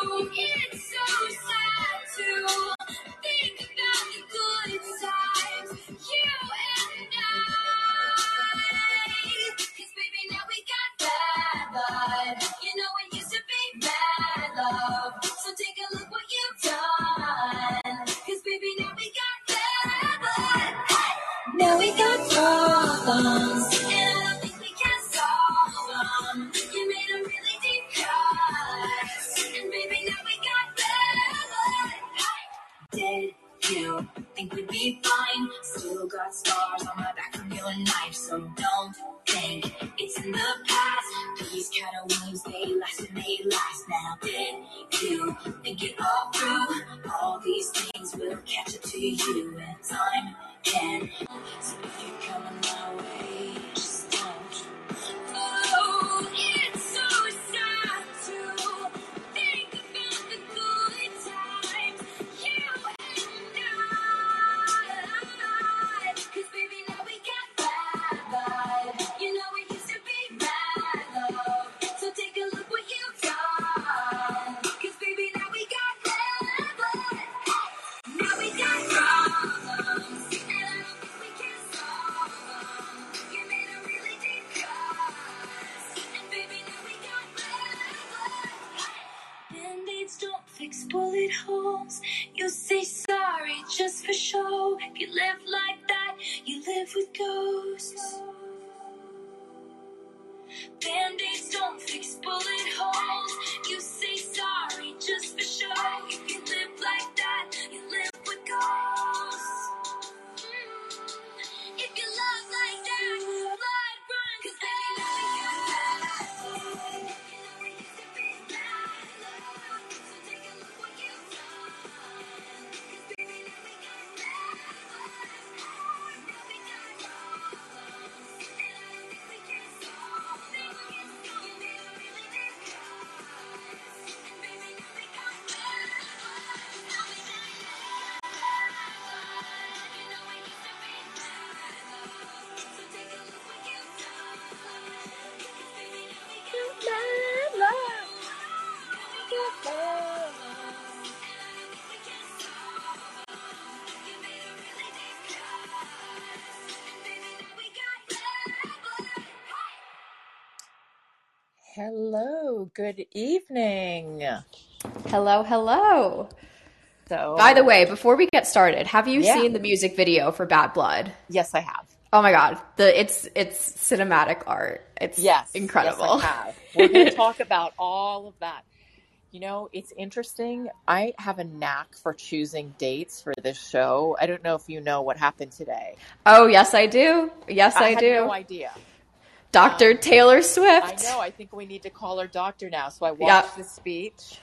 Facebook. Hello, good evening. Hello, hello. So, By the way, before we get started, have you Yeah. seen the music video for Bad Blood? yes, I have. Oh my god, the it's it's cinematic art. It's Yes, incredible. Yes, I have. We're going to talk about all of that. You know, it's interesting. I have a knack for choosing dates for this show. I don't know if you know what happened today. oh yes, I do. Yes, I, had do. no idea. Dr. Um, Taylor Swift. I know. I think we need to call her doctor now. So I Yep. watched the speech,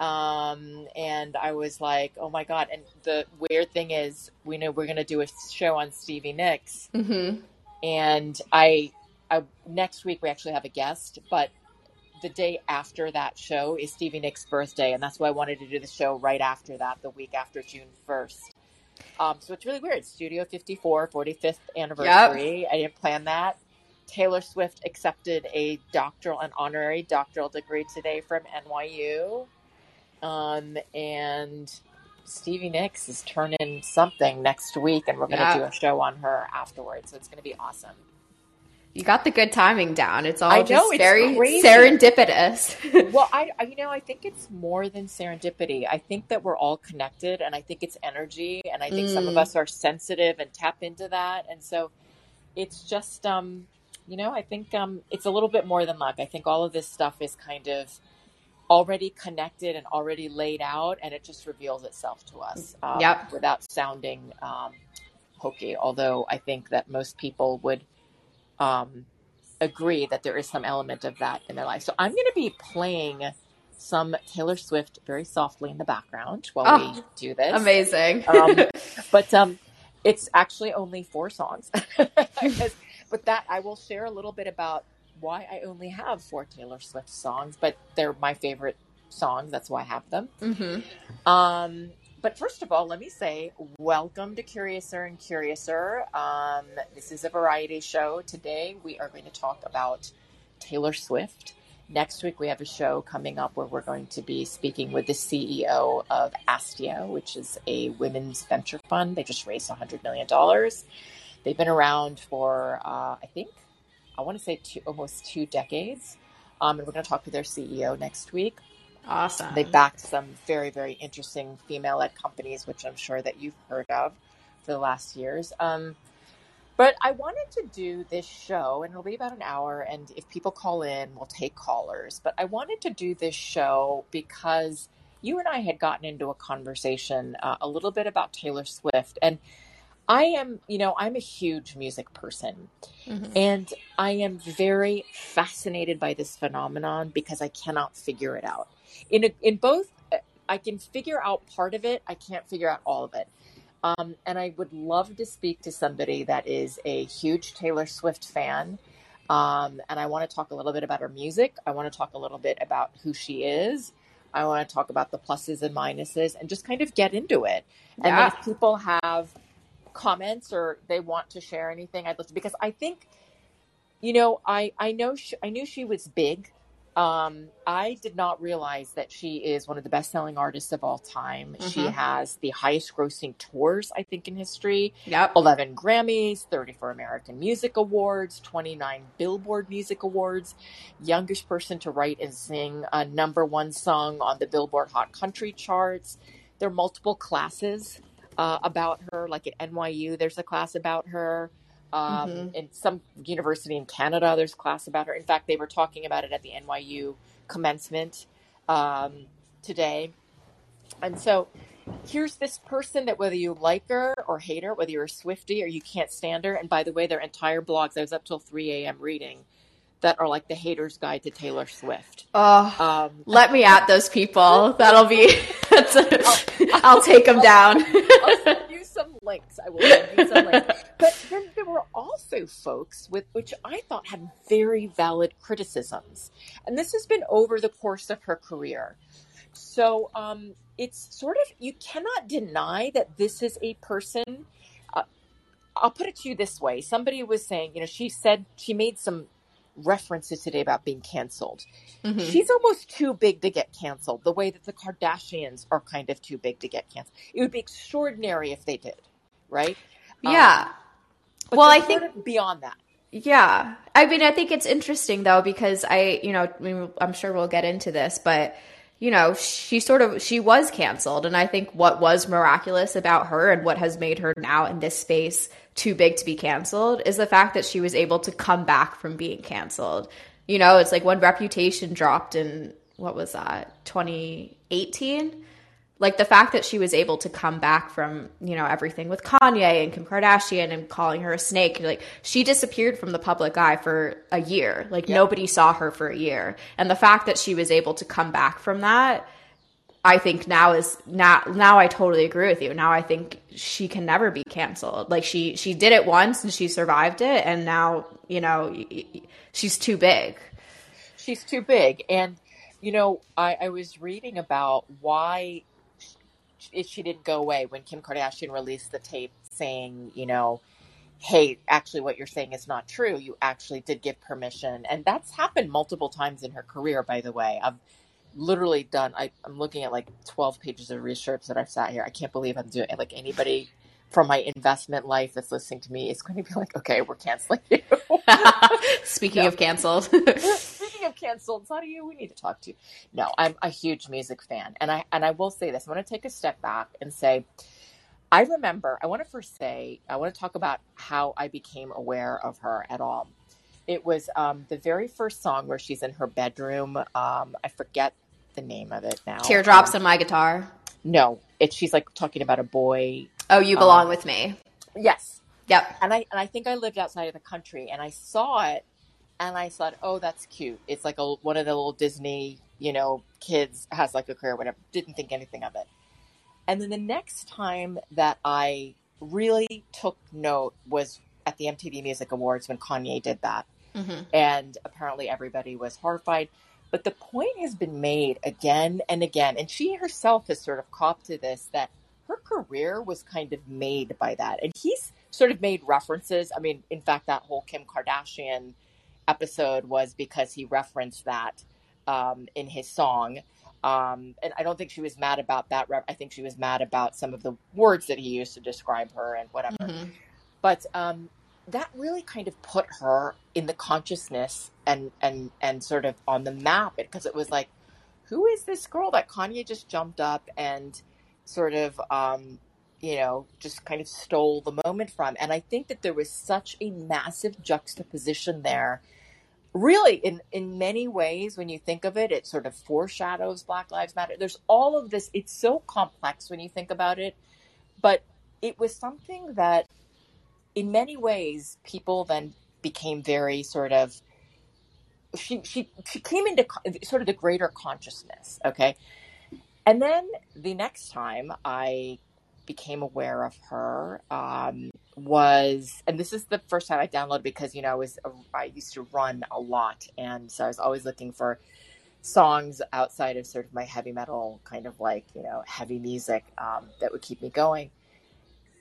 um, and I was like, "Oh my god!" And the weird thing is, we know we're going to do a show on Stevie Nicks, hmm and I, I next week we actually have a guest, but the day after that show is Stevie Nicks' birthday, and that's why I wanted to do the show right after that, the week after June first. Um, so it's really weird. Studio 54, 45th anniversary. I didn't plan that. Taylor Swift accepted a doctoral, an honorary doctoral degree today from NYU. Um, and Stevie Nicks is turning something next week, and we're going to Yeah. do a show on her afterwards. So it's going to be awesome. You got the good timing down. It's all I know, just it's very serendipitous. well, I, you know, I think it's more than serendipity. I think that we're all connected, and I think it's energy, and I think some of Mm. us are sensitive and tap into that, and so it's just, um, you know, I think um, it's a little bit more than luck. I think all of this stuff is kind of already connected and already laid out, and it just reveals itself to us um, Yep. without sounding um, hokey. Although I think that most people would um, agree that there is some element of that in their life. So I'm going to be playing some Taylor Swift very softly in the background while Oh, we do this. Amazing. Um, but um, it's actually only four songs. But that I will share a little bit about why I only have four Taylor Swift songs, but they're my favorite songs. That's why I have them. hmm Um, but first of all, let me say welcome to Curiouser and Curiouser. Um, this is a variety show. Today we are going to talk about Taylor Swift Next week, we have a show coming up where we're going to be speaking with the CEO of Astia, which is a women's venture fund. They just raised $100 million. They've been around for, uh, I think, I want to say two, almost two decades. Um, and we're going to talk to their CEO next week. Awesome. They backed some very, very interesting female led companies, which I'm sure that you've heard of for the last years. Um, but I wanted to do this show, and it'll be about an hour. And if people call in, we'll take callers. But I wanted to do this show because you and I had gotten into a conversation uh, a little bit about Taylor Swift. And I am, you know, I'm a huge music person. Mhm. And I am very fascinated by this phenomenon because I cannot figure it out. In a, in both, uh, I can figure out part of it. I can't figure out all of it. Um, and I would love to speak to somebody that is a huge Taylor Swift fan. Um, and I want to talk a little bit about her music. I want to talk a little bit about who she is. I want to talk about the pluses and minuses and just kind of get into it. And Yeah. if people have comments or they want to share anything, I'd love to because I think, you know, I I know she, I knew she was big. Um, I did not realize that she is one of the best selling artists of all time. She Mhm. has the highest grossing tours, I think, in history. Yep. 11 Grammys, 34 American Music Awards, 29 Billboard Music Awards, youngest person to write and sing a number one song on the Billboard Hot Country charts. There are multiple classes uh, about her, like at NYU, there's a class about her. Um, Mhm. In some university in Canada, there's a class about her. In fact, they were talking about it at the NYU commencement um, today. And so here's this person that whether you like her or hate her, whether you're a Swiftie or you can't stand her, and by the way, their entire blogs, I was up till 3 a.m. reading, that are like the hater's guide to Taylor Swift. Oh, Um, let me at those people. That'll be. That's a, I'll take them down. I'll send you some links. I will send you some links. But then there were also folks with which I thought had very valid criticisms, and this has been over the course of her career. So um, it's sort of you cannot deny that this is a person. Uh, I'll put it to you this way: somebody was saying, you know, she said she made some references today about being canceled. Mhm. She's almost too big to get canceled, the way that the Kardashians are kind of too big to get canceled. It would be extraordinary if they did, right? Yeah. Um, Well, I think- beyond that. Yeah. I mean, I think it's interesting though because I, you know, I mean, I'm sure we'll get into this, but you know, she sort of she was canceled and I think what was miraculous about her and what has made her now in this space too big to be canceled is the fact that she was able to come back from being canceled. You know, it's like when Reputation dropped in what was that? 2018? Like the fact that she was able to come back from you know everything with Kanye and Kim Kardashian and calling her a snake like she disappeared from the public eye for a year. Like Yeah. nobody saw her for a year. And the fact that she was able to come back from that I think now is now now I totally agree with you. Now I think she can never be canceled. Like she she did it once and she survived it. And now you know she's too big. She's too big. And, you know, I, I was reading about why she, she didn't go away when Kim Kardashian released the tape saying, you know, hey, actually, what you're saying is not true. You actually did give permission. And that's happened multiple times in her career, by the way. I've literally done, I, I'm looking at like 12 pages of research that I've sat here. I can't believe I'm doing it. Like anybody from my investment life that's listening to me is going to be like, okay, we're canceling you. speaking of canceled Speaking of canceled, it's not you we need to talk to. You. No, I'm a huge music fan, and I and I will say this. I want to take a step back and say, I remember. I want to first say I want to talk about how I became aware of her at all. It was um, the very first song where she's in her bedroom. Um, I forget the name of it now. teardrops Um, on my guitar no, it's she's like talking about a boy. oh you belong Um, with me Yes, yep and I and I think I lived outside of the country, and I saw it, and I thought, oh, that's cute. It's like a one of the little Disney, you know, kids has like a career, whatever. Didn't think anything of it. And then the next time that I really took note was at the MTV Music Awards when Kanye did that, hmm and apparently everybody was horrified. But the point has been made again and again, and she herself has sort of copped to this that her career was kind of made by that. And he's sort of made references. I mean, in fact, that whole Kim Kardashian episode was because he referenced that um, in his song. Um, and I don't think she was mad about that. I think she was mad about some of the words that he used to describe her and whatever. Mhm. But um, that really kind of put her in the consciousness and and and sort of on the map because it was like, who is this girl that Kanye just jumped up and sort of um, you know just kind of stole the moment from? And I think that there was such a massive juxtaposition there really in in many ways when you think of it it sort of foreshadows black lives matter. There's all of this it's so complex when you think about it but it was something that in many ways people then became very sort of she she she came into sort of the greater consciousness okay? And then the next time i became aware of her um, was, and this is the first time I downloaded because you know I was I used to run a lot, and so I was always looking for songs outside of sort of my heavy metal kind of like you know heavy music um, that would keep me going.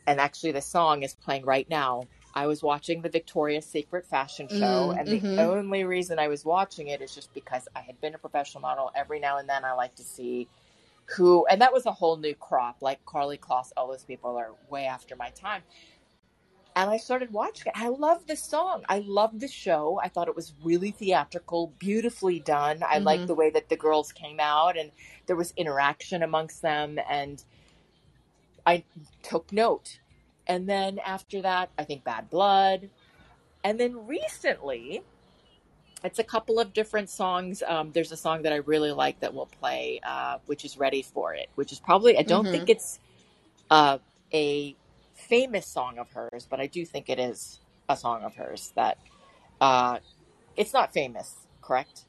And actually, the song is playing right now. I was watching the Victoria's Secret fashion show, Mm, and the mhm. only reason I was watching it is just because I had been a professional model. Every now and then, I like to see who, and that was a whole new crop. Like Karlie Kloss, all those people are way after my time. And I started watching it. I love this song. I loved the show. I thought it was really theatrical, beautifully done. I liked Mhm. the way that the girls came out and there was interaction amongst them. And I took note. And then after that, I think Bad Blood. And then recently, it's a couple of different songs. Um, there's a song that I really like that we'll play, uh, which is Ready for It, which is probably, I don't Mhm. think it's uh, a famous song of hers, but I do think it is a song of hers that uh, it's not famous, correct?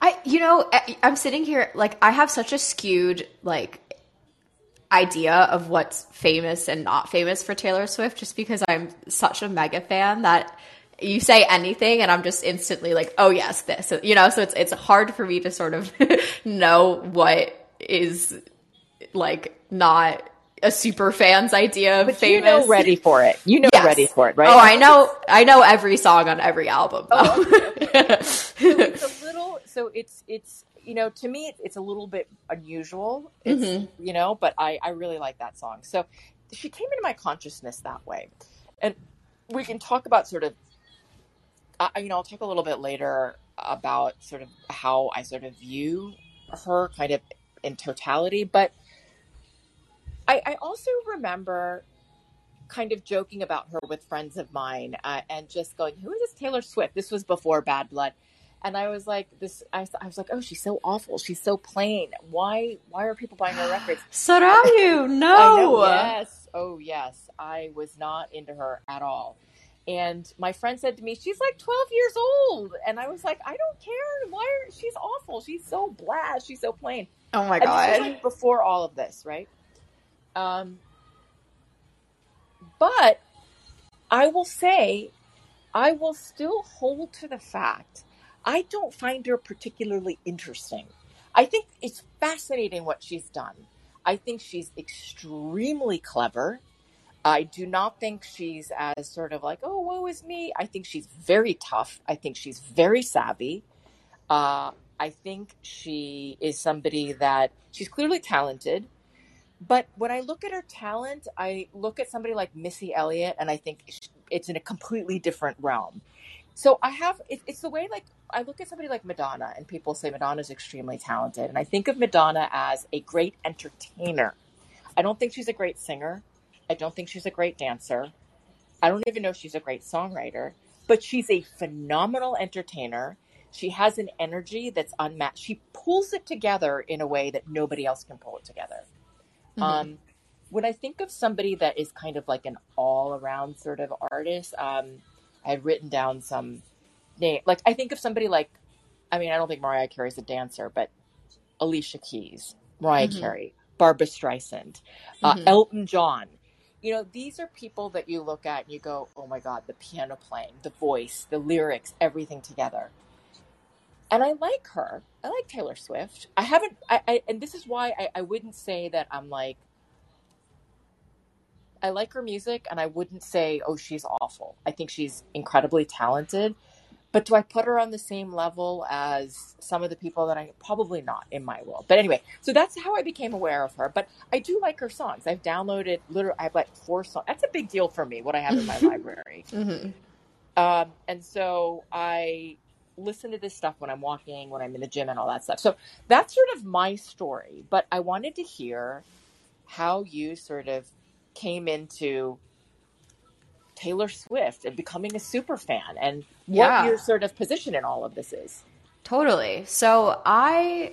I, you know, I, I'm sitting here like I have such a skewed like idea of what's famous and not famous for Taylor Swift, just because I'm such a mega fan that you say anything and I'm just instantly like, oh yes, this, you know. So it's it's hard for me to sort of know what is like not a super fan's idea of But famous. you know Ready for It. You know Yes. Ready for It, right? Oh, I know, I know every song on every album. Oh, though. So it's a little, so it's, it's, you know, to me, it's a little bit unusual. It's, Mhm. you know, but I, I really like that song. So she came into my consciousness that way. And we can talk about sort of, uh, you know, I'll talk a little bit later about sort of how I sort of view her kind of in totality. But I, I also remember kind of joking about her with friends of mine uh, and just going, "Who is this Taylor Swift?" This was before Bad Blood, and I was like, "This." I, I was like, "Oh, she's so awful. She's so plain. Why? Why are people buying her records?" Sarayu, you. no. know. Yes. Oh, yes. I was not into her at all. And my friend said to me, "She's like 12 years old," and I was like, "I don't care. Why? Are, she's awful. She's so bland. She's so plain." Oh my And this was god. like before all of this, right? Um, but I will say, I will still hold to the fact I don't find her particularly interesting. I think it's fascinating what she's done. I think she's extremely clever. I do not think she's as sort of like, oh, woe is me. I think she's very tough. I think she's very savvy. Uh, I think she is somebody that she's clearly talented. But when I look at her talent, I look at somebody like Missy Elliott, and I think it's in a completely different realm. So I have it, it's the way like I look at somebody like Madonna, and people say Madonna's extremely talented, and I think of Madonna as a great entertainer. I don't think she's a great singer. I don't think she's a great dancer. I don't even know if she's a great songwriter, but she's a phenomenal entertainer. She has an energy that's unmatched. She pulls it together in a way that nobody else can pull it together. Mhm. Um, when I think of somebody that is kind of like an all around sort of artist, um, I had written down some name. Like I think of somebody like, I mean, I don't think Mariah Carey's a dancer, but Alicia Keys, Mariah Mhm. Carey, Barbra Streisand, uh, Mhm. Elton John. You know, these are people that you look at and you go, oh my God, the piano playing, the voice, the lyrics, everything together. And I like her. I like Taylor Swift. I haven't, I, I and this is why I, I wouldn't say that I'm like, I like her music and I wouldn't say, oh, she's awful. I think she's incredibly talented. But do I put her on the same level as some of the people that I probably not in my world? But anyway, so that's how I became aware of her. But I do like her songs. I've downloaded literally, I have like four songs. That's a big deal for me. What I have in my library. Mm-hmm. Um, and so I listen to this stuff when I'm walking, when I'm in the gym, and all that stuff. So that's sort of my story. But I wanted to hear how you sort of came into Taylor Swift and becoming a super fan and Yeah. what your sort of position in all of this is. Totally. So I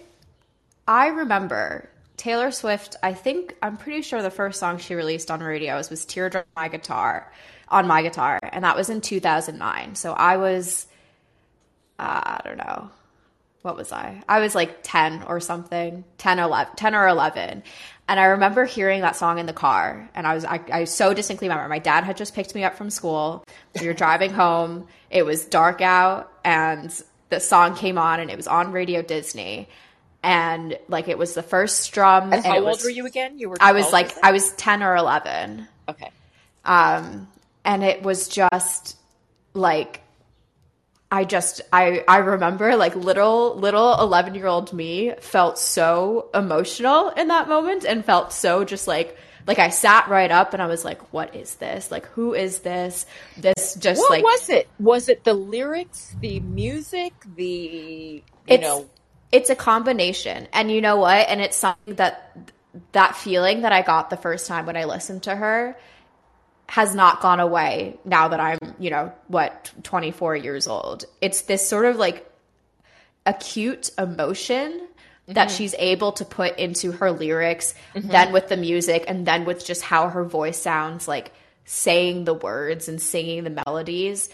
I remember Taylor Swift, I think I'm pretty sure the first song she released on radios was Teardrop My Guitar on my guitar and that was in 2009. So I was uh, I don't know. What was I? I was like 10 or something, 10 or 11, 10 or 11. And I remember hearing that song in the car and I was I, I so distinctly remember my dad had just picked me up from school. We were driving home. It was dark out and the song came on and it was on Radio Disney. And like it was the first strum. And how old was- were you again? You were I was like? I was 10 or 11 okay. um and it was just like i just i i remember like little little 11 year old me felt so emotional in that moment and felt so just like like i sat right up and i was like what is this like who is this this just What like was it? Was it the lyrics, the music, the you know? it's a combination and you know what and it's something that that feeling that i got the first time when i listened to her has not gone away now that i'm you know what 24 years old. It's this sort of like acute emotion that mm-hmm. she's able to put into her lyrics then with the music and then with just how her voice sounds like saying the words and singing the melodies.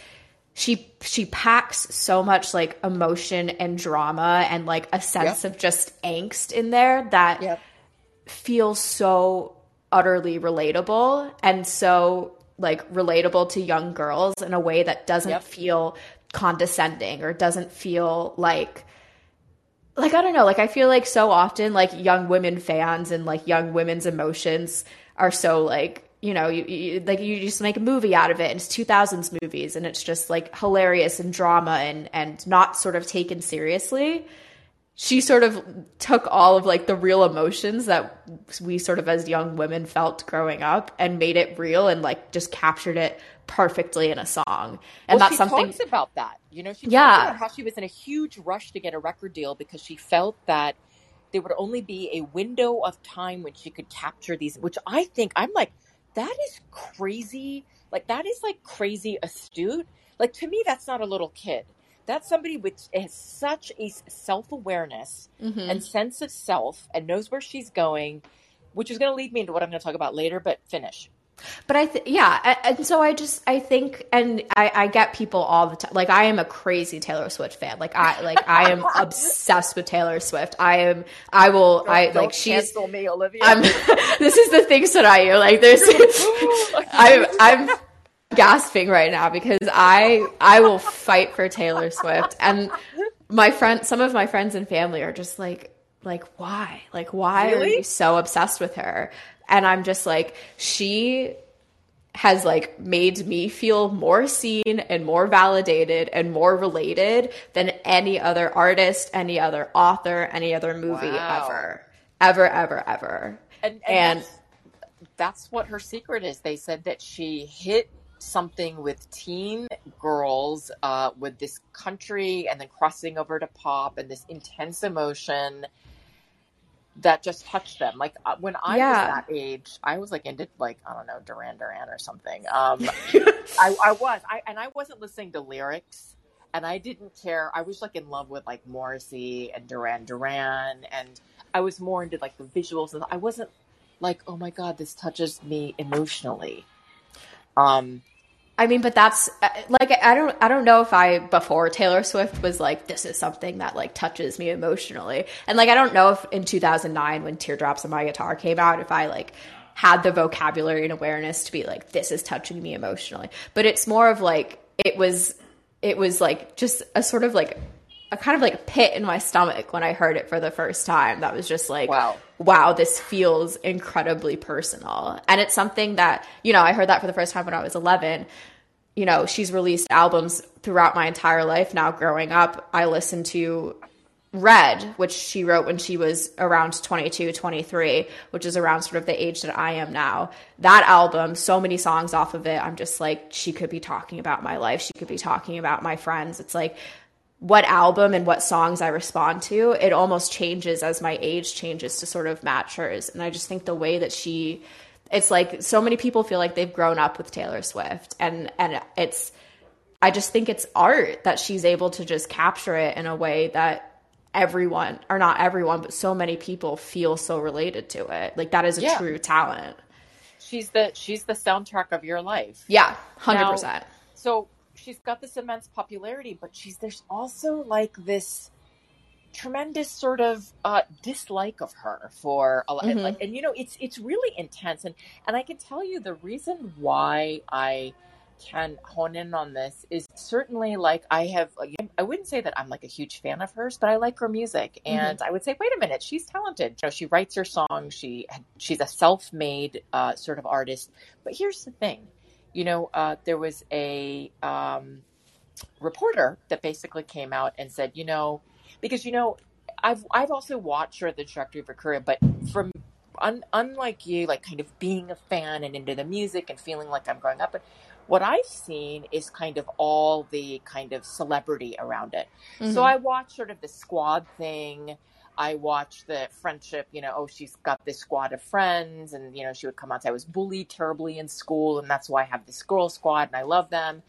She she packs so much like emotion and drama and like a sense of just angst in there that feels so utterly relatable and so like relatable to young girls in a way that doesn't Yep. feel condescending or doesn't feel like like I don't know, like I feel like so often like young women fans and like young women's emotions are so like you know you, you like you just make a movie out of it and it's 2000s movies and it's just like hilarious and drama and and not sort of taken seriously she sort of took all of like the real emotions that we sort of as young women felt growing up and made it real and like just captured it perfectly in a song and well, that's she something talks about that. You know, she Yeah. about how she was in a huge rush to get a record deal because she felt that there would only be a window of time when she could capture these. Which I think I'm like, that is crazy. Like that is like crazy astute. Like to me, that's not a little kid. That's somebody with has such a self awareness Mhm. and sense of self and knows where she's going, which is going to lead me into what I'm going to talk about later. But finish. But I, th- yeah, and so I just, I think, and I, I get people all the time. Like I am a crazy Taylor Swift fan. Like I, like I am obsessed with Taylor Swift. I am, I will, I like she's. me, Olivia. I'm. this is the things that I like. There's, I'm, I'm gasping right now because I, I will fight for Taylor Swift, and my friend, some of my friends and family are just like, like why, like why are Really? you so obsessed with her? And I'm just like, she has like made me feel more seen and more validated and more related than any other artist, any other author, any other movie Wow. ever. Ever, ever, ever. and, and, And- that's, that's what her secret is. They said that she hit something with teen girls uh, with this country and then crossing over to pop and this intense emotion that just touched them. Like uh, when I Yeah. was that age, I was like into like I don't know Duran Duran or something. Um, I, I was, I and I wasn't listening to lyrics, and I didn't care. I was like in love with like Morrissey and Duran Duran, and I was more into like the visuals, and I wasn't like, oh my god, this touches me emotionally. Um, I mean, but that's uh, like I don't I don't know if I before Taylor Swift was like this is something that like touches me emotionally. And like I don't know if in 2009 when Teardrops on My Guitar came out if I like had the vocabulary and awareness to be like this is touching me emotionally. But it's more of like it was it was like just a sort of like a kind of like pit in my stomach when I heard it for the first time. That was just like Wow. wow, this feels incredibly personal. And it's something that, you know, I heard that for the first time when I was 11. You know, she's released albums throughout my entire life now growing up. I listened to Red, which she wrote when she was around 22, 23, which is around sort of the age that I am now. That album, so many songs off of it, I'm just like, she could be talking about my life. She could be talking about my friends. It's like, what album and what songs I respond to, it almost changes as my age changes to sort of match hers. And I just think the way that she, it's like so many people feel like they've grown up with Taylor Swift, and and it's, I just think it's art that she's able to just capture it in a way that everyone or not everyone but so many people feel so related to it like that is a Yeah. true talent She's the she's the soundtrack of your life. yeah 100% Now- so she's got this immense popularity, but she's there's also like this tremendous sort of uh, dislike of her for a lot, Mhm. like, and you know it's it's really intense, and and I can tell you the reason why I can hone in on this is certainly like I have I wouldn't say that I'm like a huge fan of hers, but I like her music, and I would say wait a minute, she's talented. You know, she writes her songs, she she's a self-made uh, sort of artist, but here's the thing you know, uh, there was a um, reporter that basically came out and said, you know, because you know, I've I've also watched her the trajectory of her career, but from un, unlike you, like kind of being a fan and into the music and feeling like I'm growing up, but what I've seen is kind of all the kind of celebrity around it. So Mhm. I watched sort of the squad thing. I watched the friendship, you know, oh, she's got this squad of friends, and, you know, she would come out and say, I was bullied terribly in school, and that's why I have this girl squad, and I love them.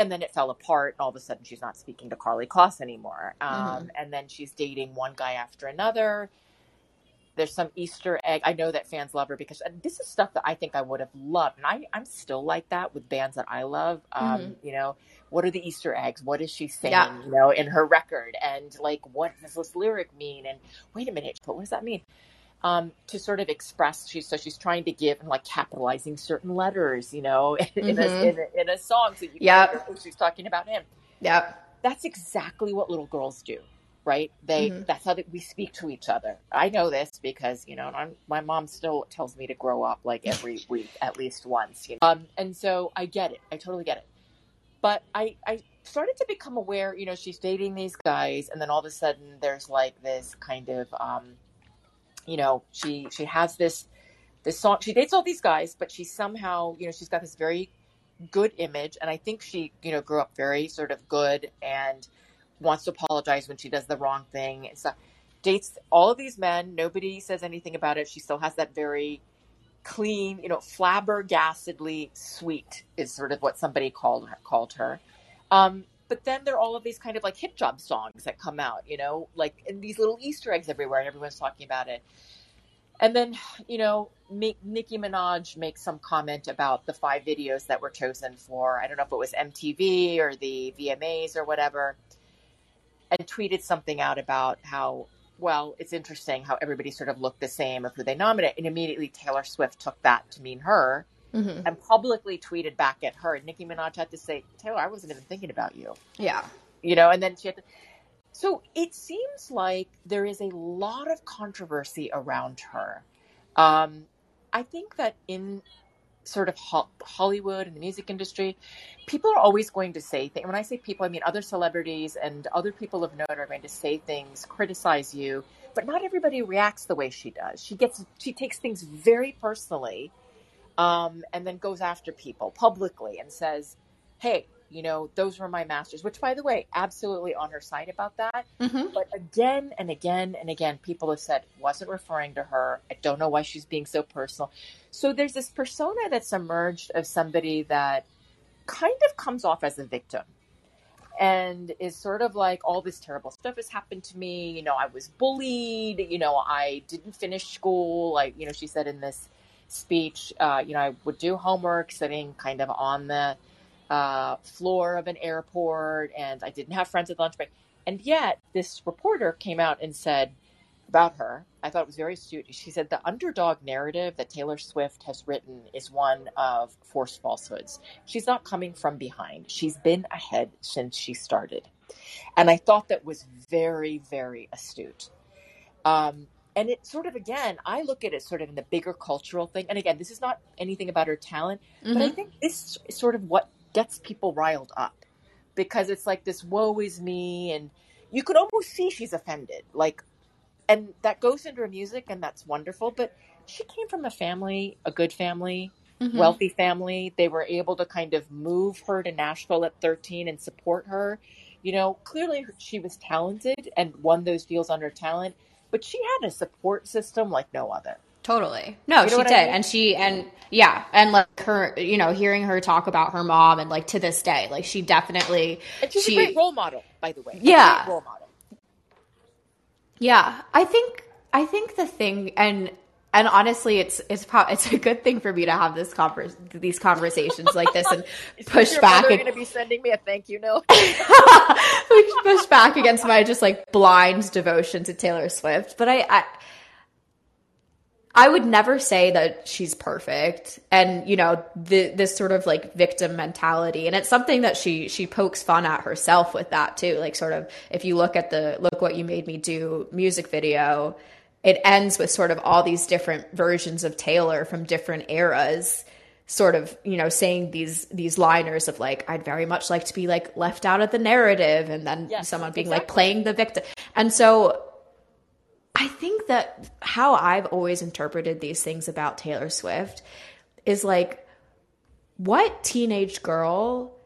And then it fell apart, and all of a sudden she's not speaking to Karlie Kloss anymore. Um, And then she's dating one guy after another. There's some Easter egg. I know that fans love her because this is stuff that I think I would have loved. And I, I'm still like that with bands that I love. Um, You know, what are the Easter eggs? What is she saying, Yeah. you know, in her record? And like, what does this lyric mean? And wait a minute, but what does that mean? Um, to sort of express, she's so she's trying to give and like capitalizing certain letters, you know, in, a, Mhm. in, a, in a song, so you can Yep. she's talking about him. yep That's exactly what little girls do, right? They Mhm. that's how they, we speak to each other. I know this because you know I'm, my mom still tells me to grow up like every week at least once. You know? Um, and so I get it. I totally get it. But I I started to become aware. You know, she's dating these guys, and then all of a sudden there's like this kind of um, you know, she she has this this song. She dates all these guys, but she somehow you know she's got this very good image, and I think she you know grew up very sort of good and wants to apologize when she does the wrong thing and stuff. Dates all of these men. Nobody says anything about it. She still has that very clean, you know, flabbergastedly sweet is sort of what somebody called her, called her. Um, but then there are all of these kind of like hit job songs that come out, you know, like and these little Easter eggs everywhere, and everyone's talking about it. And then, you know, Nicki Minaj makes some comment about the five videos that were chosen for, I don't know if it was MTV or the VMAs or whatever, and tweeted something out about how, well, it's interesting how everybody sort of looked the same of who they nominate. And immediately Taylor Swift took that to mean her Mhm. and publicly tweeted back at her. Nicki Minaj had to say, Taylor, I wasn't even thinking about you yeah you know, and then she had to. So it seems like there is a lot of controversy around her. Um, I think that in sort of ho- Hollywood and the music industry, people are always going to say things. When I say people, I mean other celebrities and other people of note are going to say things, criticize you, but not everybody reacts the way she does. She gets, she takes things very personally, um, and then goes after people publicly and says, "Hey, you know, those were my masters." Which, by the way, absolutely on her side about that. Mhm. But again and again and again, people have said wasn't referring to her. I don't know why she's being so personal. So there's this persona that's emerged of somebody that kind of comes off as a victim and is sort of like all this terrible stuff has happened to me. You know, I was bullied. You know, I didn't finish school. Like, you know, she said in this speech, uh, you know, I would do homework sitting kind of on the uh, floor of an airport, and I didn't have friends at lunch break. And yet, this reporter came out and said about her, I thought it was very astute. She said the underdog narrative that Taylor Swift has written is one of forced falsehoods. She's not coming from behind. She's been ahead since she started. And I thought that was very, very astute. Um, and it sort of, again, I look at it sort of in the bigger cultural thing. And again, this is not anything about her talent, but I Mhm. think this is sort of what gets people riled up because it's like this woe is me and you can almost see she's offended like and that goes into her music and that's wonderful but she came from a family a good family Mhm. wealthy family they were able to kind of move her to nashville at 13 and support her you know clearly she was talented and won those deals on her talent but she had a support system like no other Totally. No, You know she did. I mean? And she, and yeah, and like her, you know, hearing her talk about her mom and like to this day, like she definitely, and she's she, a great role model by the way Yeah. role model yeah, I think, I think the thing, and, and honestly, it's, it's probably, it's a good thing for me to have this convers, these conversations like this and push back. ag- going to be sending me a thank you note push back against my just like blind devotion to Taylor Swift. But I, I I would never say that she's perfect. And, you know, the, this sort of like victim mentality. And it's something that she, she pokes fun at herself with that too. Like sort of, if you look at the Look What You Made Me Do music video, it ends with sort of all these different versions of Taylor from different eras sort of you know saying these these liners of like i'd very much like to be like left out of the narrative and then Yes, someone being like playing the victim. And so I think that how I've always interpreted these things about Taylor Swift is like, what teenage girl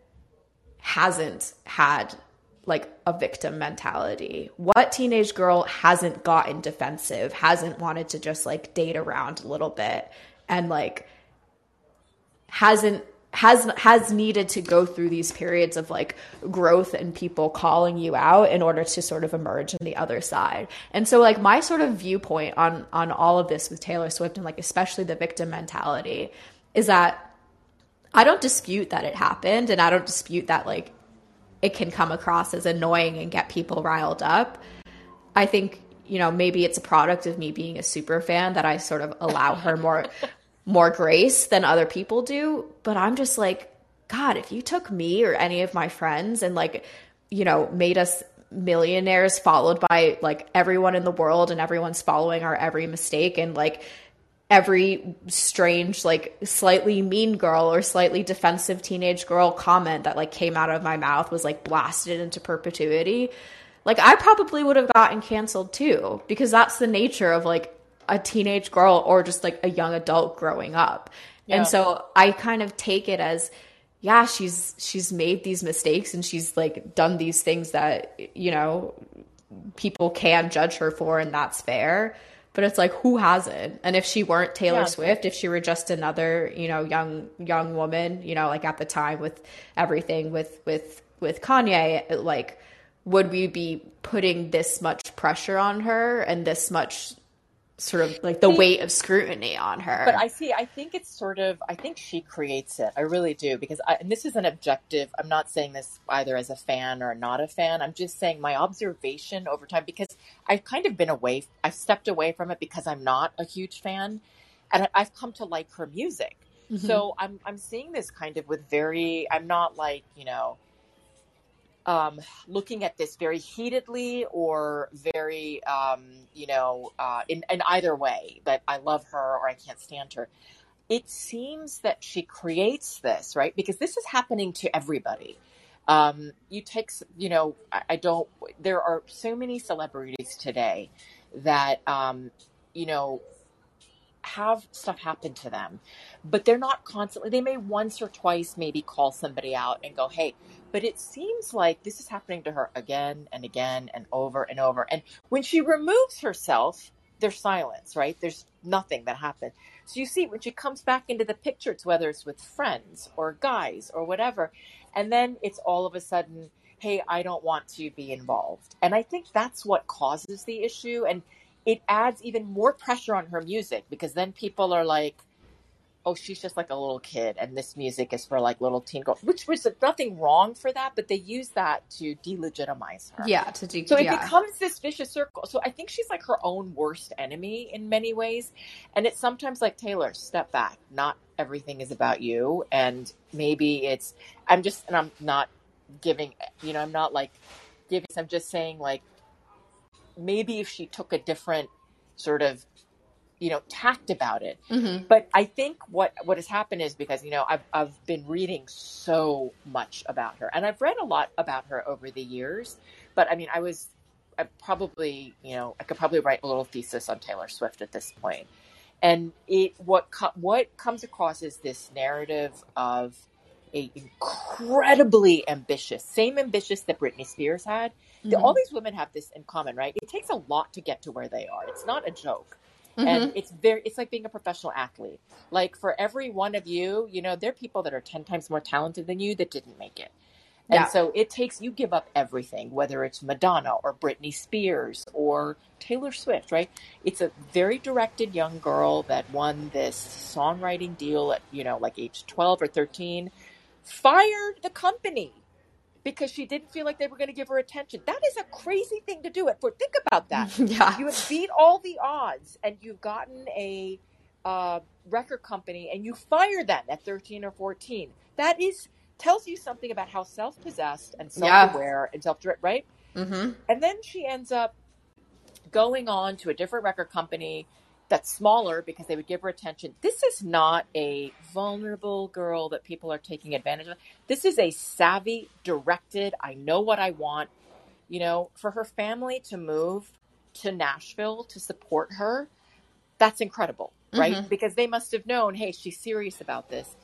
hasn't had like a victim mentality? What teenage girl hasn't gotten defensive, hasn't wanted to just like date around a little bit and like hasn't has has needed to go through these periods of like growth and people calling you out in order to sort of emerge on the other side. And so like my sort of viewpoint on on all of this with Taylor Swift and like especially the victim mentality is that I don't dispute that it happened and I don't dispute that like it can come across as annoying and get people riled up. I think, you know, maybe it's a product of me being a super fan that I sort of allow her more more grace than other people do, but I'm just like, God, if you took me or any of my friends and like, you know, made us millionaires followed by like everyone in the world and everyone's following our every mistake and like every strange like slightly mean girl or slightly defensive teenage girl comment that like came out of my mouth was like blasted into perpetuity like i probably would have gotten canceled too because that's the nature of like a teenage girl or just like a young adult growing up Yeah. and so i kind of take it as yeah she's she's made these mistakes and she's like done these things that you know people can judge her for and that's fair but it's like who hasn't and if she weren't taylor Yeah. swift if she were just another you know young young woman you know like at the time with everything with with with kanye like would we be putting this much pressure on her and this much sort of like the weight of scrutiny on her But I see. I think it's sort of. I think she creates it. I really do because I, and this is an objective. I'm not saying this either as a fan or not a fan. I'm just saying my observation over time because I've kind of been away. I've stepped away from it because I'm not a huge fan, and I- I've come to like her music. Mm-hmm. So I'm I'm seeing this kind of with very. I'm not like you know. Um, looking at this very heatedly or very, um, you know, uh, in, in either way, that I love her or I can't stand her. It seems that she creates this, right? Because this is happening to everybody. Um, you take, you know, I, I don't, there are so many celebrities today that, um, you know, have stuff happen to them, but they're not constantly, they may once or twice maybe call somebody out and go, hey, but it seems like this is happening to her again and again and over and over. And when she removes herself, there's silence, right? There's nothing that happened. So you see, when she comes back into the picture, it's whether it's with friends or guys or whatever. And then it's all of a sudden, hey, I don't want to be involved. And I think that's what causes the issue. And it adds even more pressure on her music because then people are like, oh, she's just like a little kid, and this music is for like little teen girls, which was nothing wrong for that, but they use that to delegitimize her. yeah to do So it yeah. becomes this vicious circle. So I think she's like her own worst enemy in many ways. And it's sometimes like Taylor, step back. Not everything is about you. And maybe it's, I'm just, and I'm not giving, you know, I'm not like giving, I'm just saying like, maybe if she took a different sort of you know tact about it. Mm-hmm. But i think what what has happened is because you know i've i've been reading so much about her and i've read a lot about her over the years but i mean i was I probably you know i could probably write a little thesis on taylor swift at this point. and it what co- what comes across is this narrative of a incredibly ambitious same ambitious that britney spears had. The, all mm-hmm. these women have this in common right? It takes a lot to get to where they are. It's not a joke and mm-hmm. it's very it's like being a professional athlete. Like for every one of you you know there are people that are 10 times more talented than you that didn't make it. And Yeah. so it takes you give up everything whether it's madonna or britney spears or taylor swift right? It's a very directed young girl that won this songwriting deal at you know like age 12 or 13 fired the company because she didn't feel like they were going to give her attention. That is a crazy thing to do. It for think about that. Yeah. You have beat all the odds, and you've gotten a uh, record company, and you fire them at thirteen or fourteen. That is tells you something about how self possessed and self aware and self right. hmm And then she ends up going on to a different record company that's smaller because they would give her attention. This is not a vulnerable girl that people are taking advantage of. This is a savvy, directed, I know what I want. You know, for her family to move to Nashville to support her, that's incredible, right? Mm-hmm. Because they must have known, hey, she's serious about this.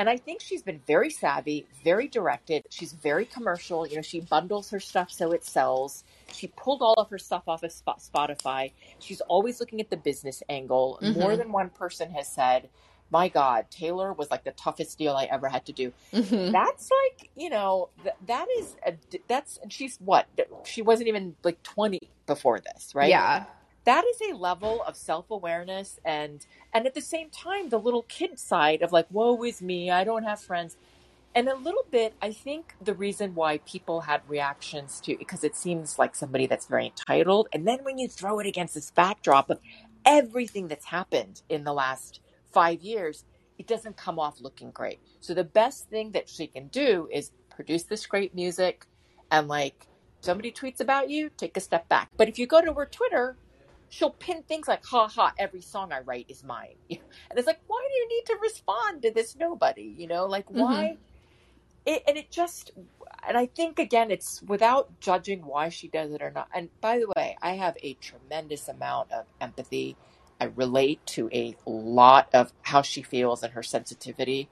And I think she's been very savvy, very directed. She's very commercial. You know, she bundles her stuff so it sells. She pulled all of her stuff off of Spotify. She's always looking at the business angle. More than one person has said, my God, Taylor was like the toughest deal I ever had to do. hmm That's like, you know, th- that is, a, that's, and she's what? She wasn't even like 20 before this, right? Yeah. That is a level of self-awareness and and at the same time the little kid side of like woe is me i don't have friends. And a little bit i think the reason why people had reactions to because it seems like somebody that's very entitled and then when you throw it against this backdrop of everything that's happened in the last five years it doesn't come off looking great. So the best thing that she can do is produce this great music and like somebody tweets about you take a step back. But if you go to her twitter she'll pin things like ha ha every song i write is mine. And it's like why do you need to respond to this nobody? You know like mm-hmm. why? It, and it just and i think again it's without judging why she does it or not. And by the way i have a tremendous amount of empathy. I relate to a lot of how she feels and her sensitivity.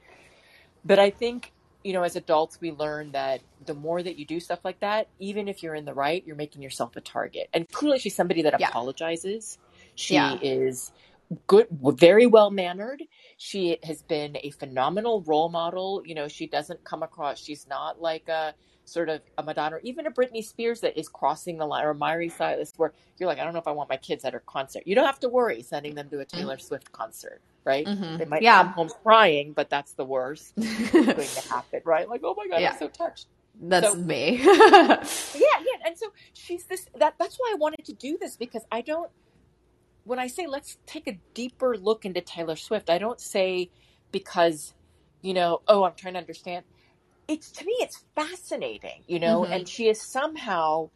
But i think you know as adults we learn that the more that you do stuff like that even if you're in the right you're making yourself a target and clearly she's somebody that Yeah. apologizes she Yeah. is good very well mannered she has been a phenomenal role model you know she doesn't come across she's not like a sort of a madonna or even a britney spears that is crossing the line or Miley Cyrus where you're like i don't know if i want my kids at her concert you don't have to worry sending them to a taylor swift concert right Mhm. they might Yeah. come home crying but that's the worst going to happen right like oh my god Yeah. i'm so touched That's So- me. yeah yeah and so she's this that that's why i wanted to do this because i don't when i say let's take a deeper look into taylor swift i don't say because you know oh i'm trying to understand it's to me it's fascinating you know Mhm. and she has somehow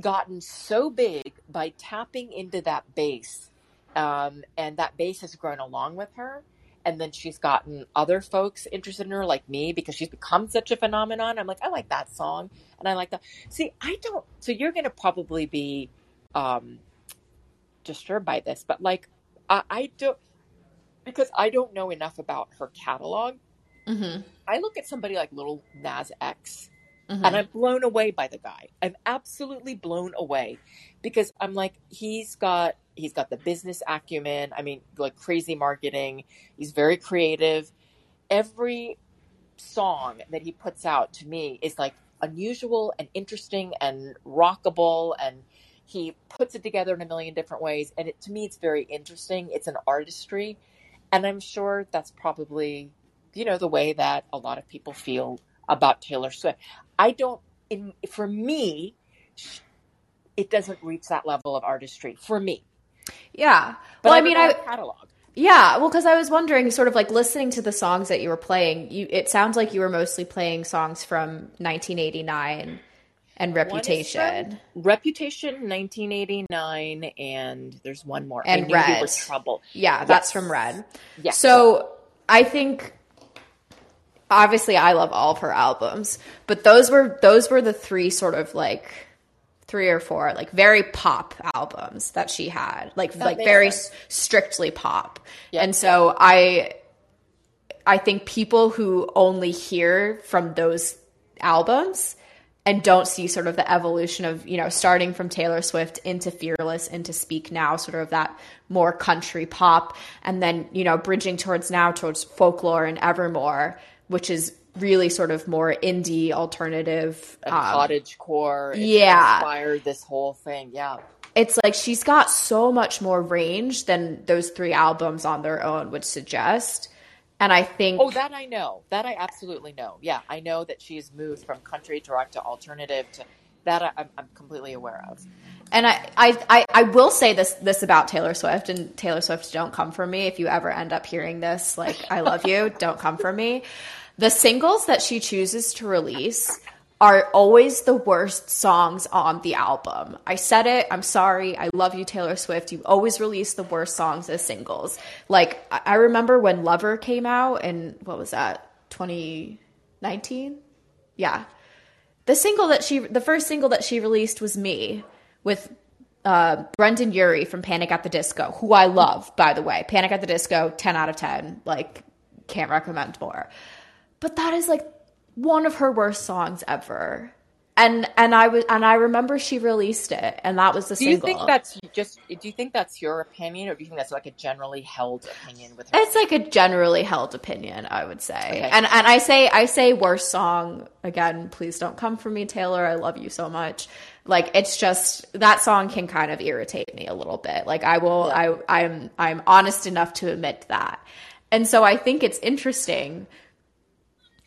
gotten so big by tapping into that base um, and that base has grown along with her and then she's gotten other folks interested in her like me because she's become such a phenomenon i'm like i like that song and i like that see i don't so you're going to probably be um disturbed by this but like i, I don't because i don't know enough about her catalog hmm i look at somebody like Lil Nas X hmm and I'm blown away by the guy. I'm absolutely blown away because I'm like, he's got he's got the business acumen. I mean, like crazy marketing. He's very creative. Every song that he puts out to me is like unusual and interesting and rockable and he puts it together in a million different ways and it to me it's very interesting it's an artistry and i'm sure that's probably you know the way that a lot of people feel about taylor swift i don't in for me it doesn't reach that level of artistry for me Yeah. but well, I have mean, I catalog yeah. Well, because I was wondering, sort of like listening to the songs that you were playing. You, it sounds like you were mostly playing songs from 1989 and Reputation. Reputation 1989 and there's one more. And I Red. trouble. Yeah, that's from Red. Yes. So I think obviously I love all of her albums, but those were those were the three sort of like three or four like very pop albums that she had. Like like very sense. strictly pop. And so I I think people who only hear from those albums and don't see sort of the evolution of, you know, starting from Taylor Swift into Fearless, into Speak Now, sort of that more country pop, and then, you know, bridging towards now towards folklore and Evermore, which is really sort of more indie alternative. Um, cottage core. It's yeah. Inspired this whole thing. Yeah. it's like she's got so much more range than those three albums on their own would suggest. And I think Oh, that I know. That I absolutely know. Yeah, I know that she's moved from country to rock to alternative to that. I, I'm, I'm completely aware of. And I, I, I, I will say this this about Taylor Swift and Taylor Swift don't come for me if you ever end up hearing this like I love you don't come for me the singles that she chooses to release are always the worst songs on the album. I said it. I'm sorry. I love you Taylor Swift. You always release the worst songs as singles. Like I remember when Lover came out and what was that 2019 yeah. The single that she the first single that she released was me with uh, Brendon Urie from Panic at the Disco, who I love, by the way. Panic at the Disco, 10 out of 10. Like, can't recommend more. But that is like one of her worst songs ever. And and I was and I remember she released it, and that was the Do you single. think that's just? Do you think that's your opinion, or do you think that's like a generally held opinion with her? It's like a generally held opinion, I would say. Okay. And and I say I say worst song again, please don't come for me, Taylor. I love you so much. Like it's just that song can kind of irritate me a little bit. Like I will I I'm I'm honest enough to admit that. And so I think it's interesting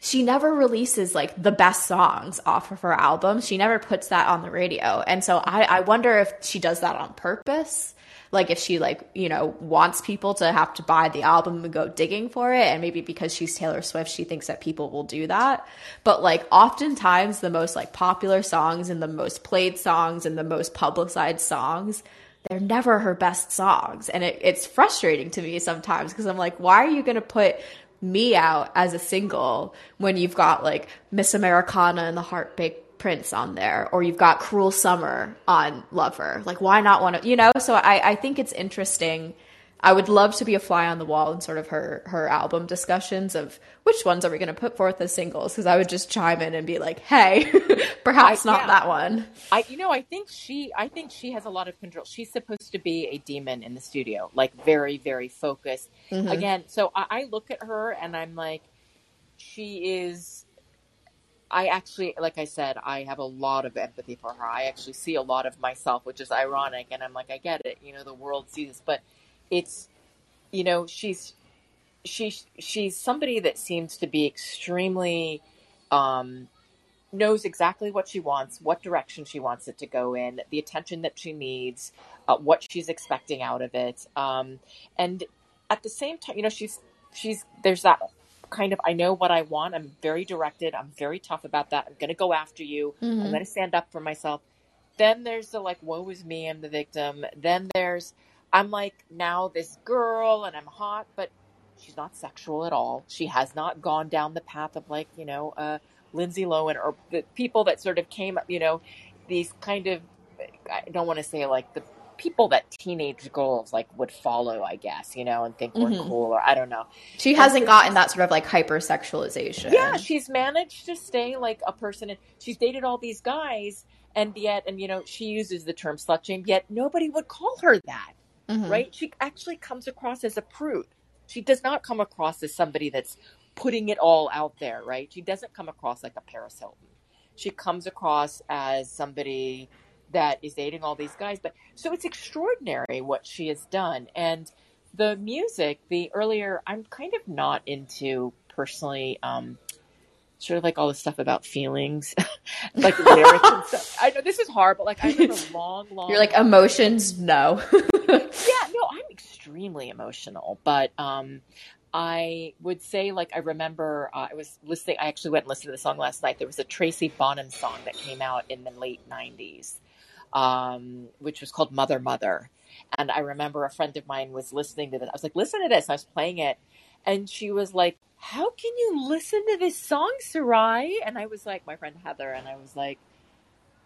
she never releases like the best songs off of her album. She never puts that on the radio. And so I, I wonder if she does that on purpose. Like if she like, you know, wants people to have to buy the album and go digging for it. And maybe because she's Taylor Swift, she thinks that people will do that. But like oftentimes the most like popular songs and the most played songs and the most publicized songs, they're never her best songs. And it, it's frustrating to me sometimes because I'm like, why are you going to put me out as a single when you've got like Miss Americana and the Heartbreak Prince on there, or you've got Cruel Summer on Lover. Like, why not want to, you know? So I, I think it's interesting. I would love to be a fly on the wall in sort of her her album discussions of which ones are we going to put forth as singles because I would just chime in and be like, hey, perhaps I- not yeah. that one. I, you know, I think she, I think she has a lot of control. She's supposed to be a demon in the studio, like very, very focused. Mm-hmm. Again, so I, I look at her and I'm like, she is. I actually, like I said, I have a lot of empathy for her. I actually see a lot of myself, which is ironic, and I'm like, I get it. You know, the world sees this, but it's, you know, she's, she's, she's somebody that seems to be extremely. Um, knows exactly what she wants, what direction she wants it to go in, the attention that she needs, uh, what she's expecting out of it, um, and at the same time, you know, she's she's there's that kind of I know what I want. I'm very directed. I'm very tough about that. I'm going to go after you. I'm Mhm. going to stand up for myself. Then there's the like, woe is me, I'm the victim. Then there's I'm like now this girl and I'm hot, but she's not sexual at all. She has not gone down the path of like you know. uh Lindsay Lohan or the people that sort of came up, you know, these kind of, I don't want to say like the people that teenage girls like would follow, I guess, you know, and think we're Mhm. cool or I don't know. She hasn't gotten that sort of like hypersexualization. Yeah, she's managed to stay like a person and she's dated all these guys and yet, and you know, she uses the term slut shame, yet nobody would call her that. Mhm. right? She actually comes across as a prude. She does not come across as somebody that's putting it all out there, right? She doesn't come across like a Paris Hilton. She comes across as somebody that is dating all these guys. But so it's extraordinary what she has done. And the music, the earlier, I'm kind of not into personally, um, sort of like all the stuff about feelings, like lyrics and stuff. I know this is hard, but like I remember long, long. You're like emotions, no. yeah, no, I'm extremely emotional, but um, I would say, like, I remember uh, I was listening. I actually went and listened to the song last night. There was a Tracy Bonham song that came out in the late '90s, um, which was called "Mother Mother." And I remember a friend of mine was listening to this. I was like, "Listen to this." I was playing it, and she was like, "How can you listen to this song, Sarai?" And I was like, my friend Heather, and I was like.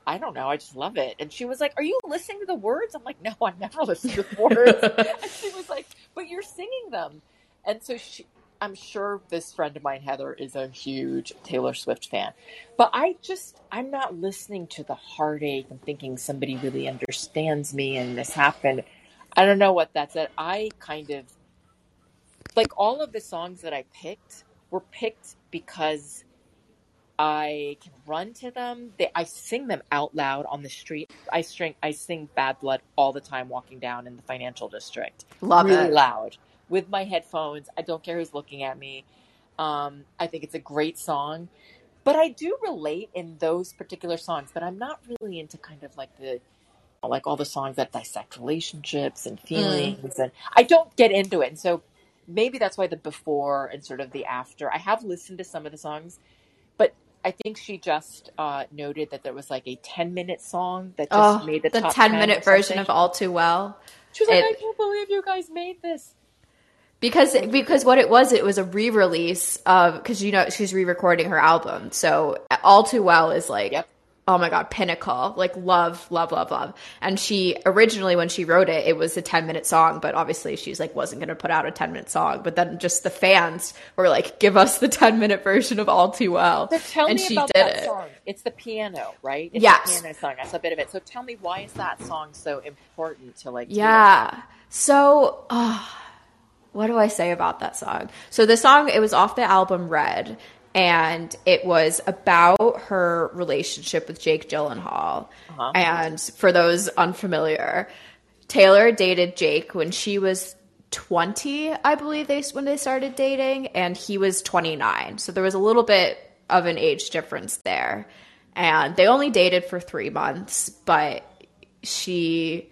I don't know. I just love it. And she was like, Are you listening to the words? I'm like, No, I never listen to the words. and she was like, But you're singing them. And so she, I'm sure this friend of mine, Heather, is a huge Taylor Swift fan. But I just, I'm not listening to the heartache and thinking somebody really understands me and this happened. I don't know what that's at. I kind of, like all of the songs that I picked were picked because I can run to them. They, I sing them out loud on the street. I sing, I sing Bad Blood all the time walking down in the financial district. Love really it. loud with my headphones. I don't care who's looking at me. Um, I think it's a great song, but I do relate in those particular songs. But I'm not really into kind of like the like all the songs that dissect relationships and feelings, and I don't get into it. And so maybe that's why the before and sort of the after. I have listened to some of the songs, but I think she just uh, noted that there was like a 10 minute song that just Oh, made the, the top 10 10 minute version of All Too Well. She was like, I can't believe you guys made this. Because because what it was, it was a re-release of because you know she's re-recording her album. So All Too Well is like, Yep. Oh my god, pinnacle, like love, love, love, love. And she originally when she wrote it, it was a ten minute song, but obviously she's like wasn't going to put out a ten minute song. But then just the fans were like, give us the ten minute version of All Too Well, So tell and me she about did that it. song. It's the piano, right? It's Yes. the piano song. That's a bit of it. So tell me why is that song so important to like? Yeah. So, uh, what do I say about that song? So the song it was off the album Red, and it was about her relationship with Jake Gyllenhaal. Uh-huh. And for those unfamiliar, Taylor dated Jake when she was 20, I believe they when they started dating, and he was 29. So there was a little bit of an age difference there. And they only dated for 3 months, but she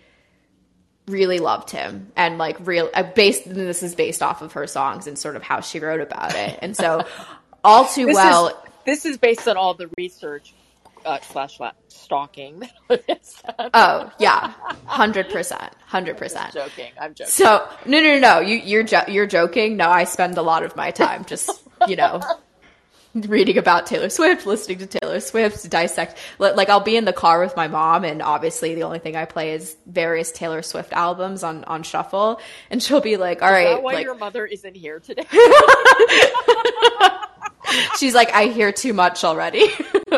really loved him and like real uh, based this is based off of her songs and sort of how she wrote about it and so all too This well is this is based on all the research uh, slash stalking. oh yeah 100% 100% joking. I'm joking. so no no no no you you're jo- you're joking no i spend a lot of my time just you know reading about Taylor Swift, listening to Taylor Swift, dissect. Like I'll be in the car with my mom, and obviously the only thing I play is various Taylor Swift albums on on shuffle, and she'll be like, "All Is right, that why like, your mother isn't here today? she's like, I hear too much already.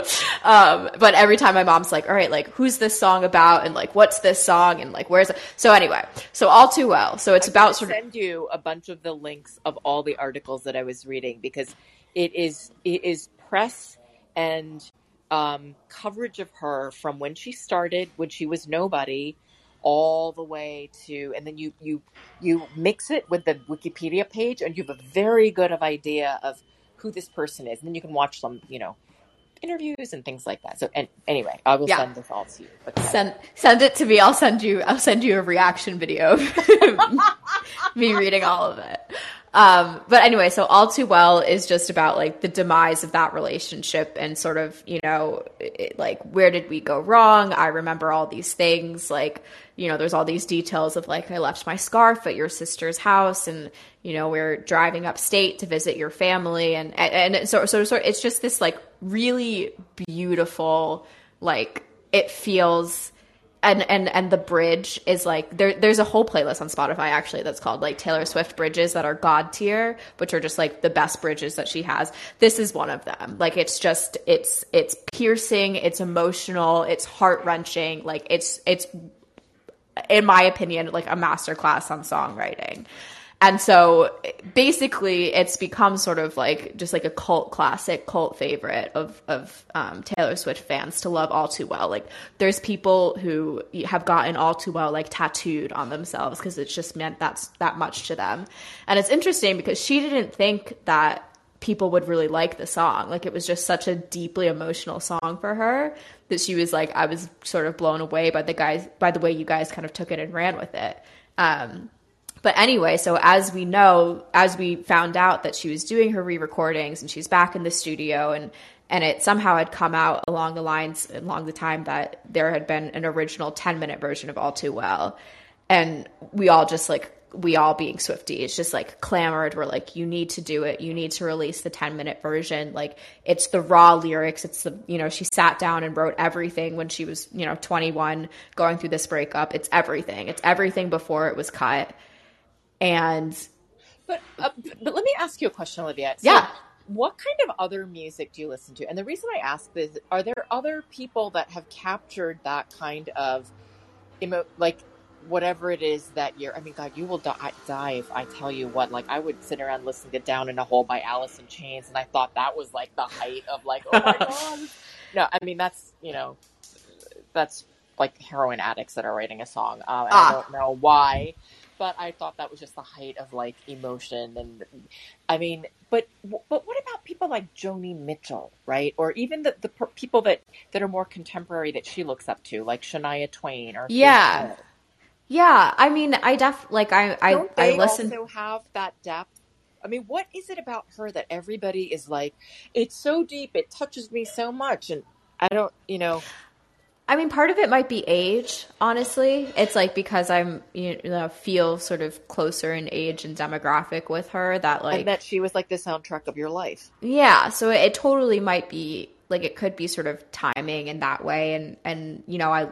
um, but every time my mom's like, all right, like, who's this song about? And like, what's this song? And like, where's it? So anyway, so all too well. So it's I'm about sort of, send you a bunch of the links of all the articles that I was reading because it is it is press and um, coverage of her from when she started, when she was nobody, all the way to, and then you you you mix it with the Wikipedia page, and you have a very good of idea of who this person is, and then you can watch some, you know, interviews and things like that. So, and anyway, I will Yeah. send this all to you. But send, send it to me. I'll send you, I'll send you a reaction video of me reading all of it. Um, but anyway, so all too well is just about like the demise of that relationship and sort of, you know, it, like where did we go wrong? I remember all these things like, you know, there's all these details of like, I left my scarf at your sister's house and, you know, we're driving upstate to visit your family. And, and, and so, so, so it's just this like really beautiful, like it feels, and and and the bridge is like there there's a whole playlist on Spotify actually that's called like Taylor Swift bridges that are god tier which are just like the best bridges that she has. This is one of them. Like it's just it's it's piercing it's emotional it's heart-wrenching like it's it's in my opinion like a masterclass on songwriting and so basically it's become sort of like just like a cult classic cult favorite of of um, taylor swift fans to love all too well. Like there's people who have gotten all too well like tattooed on themselves because it's just meant that's that much to them. And it's interesting because she didn't think that people would really like the song. Like it was just such a deeply emotional song for her that she was like i was sort of blown away by the guys by the way you guys kind of took it and ran with it. Um but anyway, so as we know, as we found out that she was doing her re-recordings and she's back in the studio and and it somehow had come out along the lines along the time that there had been an original 10 minute version of all too well. And we all just like we all being swifties just like clamored. We're like you need to do it. You need to release the 10 minute version. Like it's the raw lyrics. It's the you know she sat down and wrote everything when she was you know 21 going through this breakup. It's everything. It's everything before it was cut and But uh, but let me ask you a question, Olivia. So yeah what kind of other music do you listen to? And the reason I ask this, are there other people that have captured that kind of emo- like whatever it is that you're I mean god, you will die, die if I tell you what like I would sit around listening to Down in a Hole by Alice in Chains and I thought that was like the height of like oh my god. No, I mean that's, you know, that's like heroin addicts that are writing a song. Um, and I ah don't know why, but I thought that was just the height of like emotion and I mean, but but what about people like Joni Mitchell, right? Or even the the per- people that that are more contemporary that she looks up to, like Shania Twain or yeah. Yeah. I mean i def like i i Don't i listen also have that depth? I mean, what is it about her that everybody is like, it's so deep, it touches me so much, and I don't, you know, I mean, part of it might be age, honestly. It's like because I'm, you know, feel sort of closer in age and demographic with her that, and like, that she was like the soundtrack of your life. yeah, so it, it totally might be, like, it could be sort of timing in that way. And, and, you know, I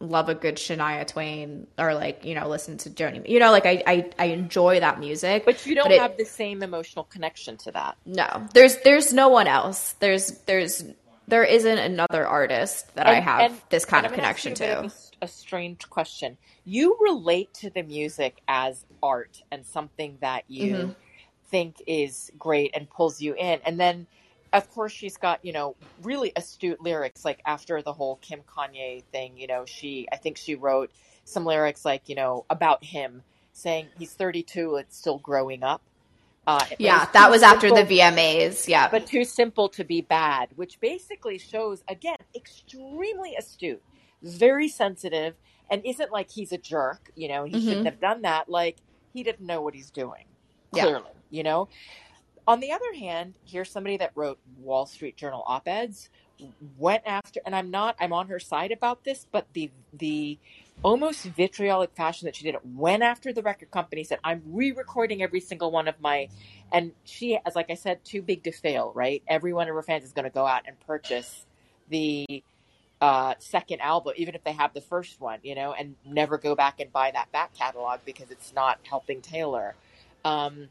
love a good Shania Twain or, like, you know, listen to Joni. You know, like, I, I, I enjoy that music, But you don't it, have the same emotional connection to that. no, there's, there's no one else. There's, there's, there isn't another artist that I have and this kind of going to connection a a, to. s- a strange question. You relate to the music as art and something that you mm-hmm. think is great and pulls you in. And then, of course, she's got, you know, really astute lyrics. Like after the whole Kim Kanye thing, you know, she, I think she wrote some lyrics like, you know, about him saying he's 32, it's still growing up. Uh, Yeah, that was after the VMAs. Yeah. but too simple to be bad, which basically shows, again, extremely astute, very sensitive, and isn't like he's a jerk, you know, he shouldn't hmm have done that. Like, he didn't know what he's doing, Yeah. clearly, you know? On the other hand, here's somebody that wrote Wall Street Journal op-eds, went after, and I'm not, I'm on her side about this, but the the almost vitriolic fashion that she did it went after the record company, said, I'm re-recording every single one of my, and she, as like I said, too big to fail, right? Every one of her fans is going to go out and purchase the uh, second album, even if they have the first one, you know, and never go back and buy that back catalog because it's not helping Taylor. Um,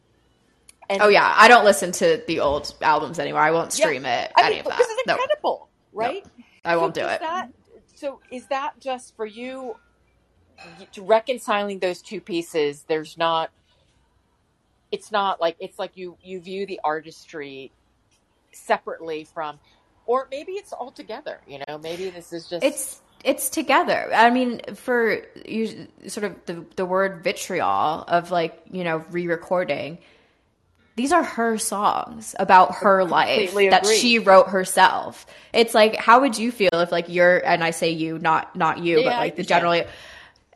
and Oh yeah, I don't listen to the old albums anymore. I won't yeah, stream it. I Any mean, of that. this is incredible, no, right? I So won't do it. that, so is that just for you to reconciling those two pieces? There's not, it's not like, it's like you, you view the artistry separately from, or maybe it's all together, you know, maybe this is just, It's it's together. I mean, for you, sort of the the word vitriol of like you know re-recording. These are her songs about her life completely that she wrote herself. It's like, how would you feel if like you're, and I say you, not not you, Yeah, but like the generally,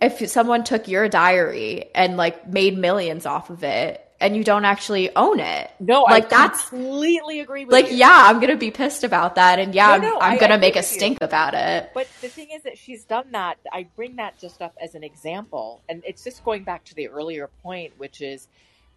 if someone took your diary and like made millions off of it, and you don't actually own it, No, I like that's completely agree with like you. yeah i'm gonna be pissed about that and yeah No, i'm, I'm I gonna agree make a with you. stink about it But the thing is that she's done that. I bring that just up as an example. And it's just going back to the earlier point, which is,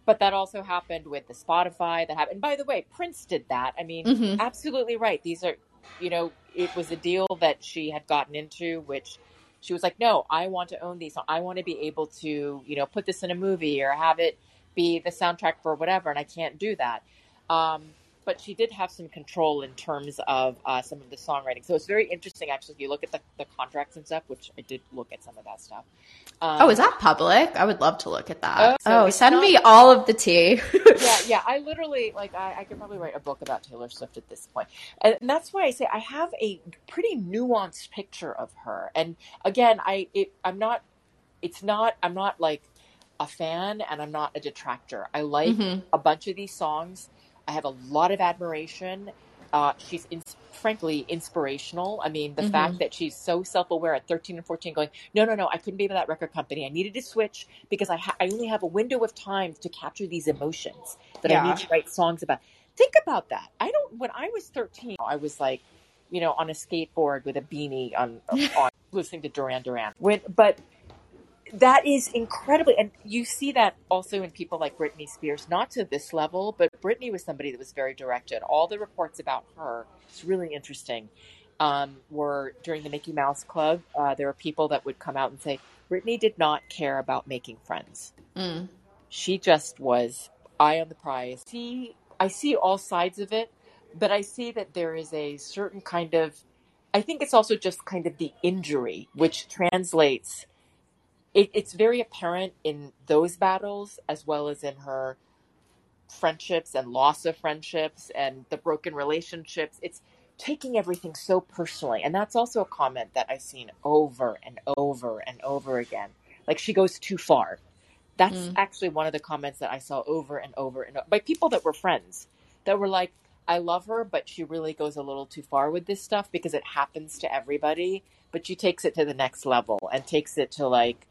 but that also happened with the Spotify that happened. And by the way, Prince did that. I mean, hmm absolutely right. These are, you know, it was a deal that she had gotten into, which she was like, no, I want to own these. I want to be able to, you know, put this in a movie or have it be the soundtrack for whatever. And I can't do that. Um, but she did have some control in terms of uh, some of the songwriting. So it's very interesting, actually, if you look at the, the contracts and stuff, which I did look at some of that stuff. oh is Um, that public i would love to look at oh, that so oh send not me all of the tea yeah, yeah. I literally like I, I could probably write a book about Taylor Swift at this point, and that's why I say I have a pretty nuanced picture of her. And again, I it, I'm not. It's not. I'm not like a fan, and I'm not a detractor. I like hmm a bunch of these songs. I have a lot of admiration. Uh, she's in, frankly inspirational. I mean, the fact that she's so self-aware at 13 and 14, going, no, no, no, I couldn't be with that record company. I needed to switch because I, ha- I only have a window of time to capture these emotions that I need to write songs about. Think about that. I don't. When I was 13, I was like, you know, on a skateboard with a beanie on, on listening to Duran Duran. When, but that is incredibly and you see that also in people like Britney Spears not to this level but Britney was somebody that was very directed all the reports about her it's really interesting um, were during the Mickey Mouse Club uh, there were people that would come out and say Britney did not care about making friends Mm. she just was eye on the prize see I see all sides of it but I see that there is a certain kind of I think it's also just kind of the injury which translates it, it's very apparent in those battles as well as in her friendships and loss of friendships and the broken relationships. It's taking everything so personally. And that's also a comment that I've seen over and over and over again. Like she goes too far. That's Mm. actually one of the comments that I saw over and over and over by people that were friends that were like, I love her, but she really goes a little too far with this stuff because it happens to everybody. But she takes it to the next level and takes it to like,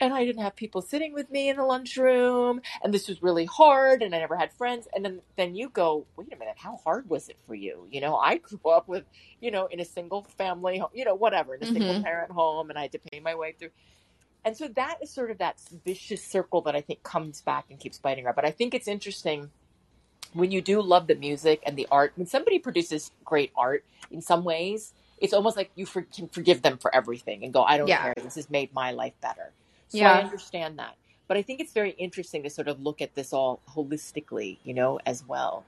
and I didn't have people sitting with me in the lunchroom, and this was really hard, and I never had friends. And then then you go, wait a minute, how hard was it for you? You know, I grew up with, you know, in a single family, you know, whatever, in a single Mhm. parent home, and I had to pay my way through. And so that is sort of that vicious circle that I think comes back and keeps biting her. But I think it's interesting when you do love the music and the art. When somebody produces great art, in some ways, it's almost like you for, can forgive them for everything and go, I don't Yeah. care. This has made my life better. So Yeah. I understand that. But I think it's very interesting to sort of look at this all holistically, you know, as well.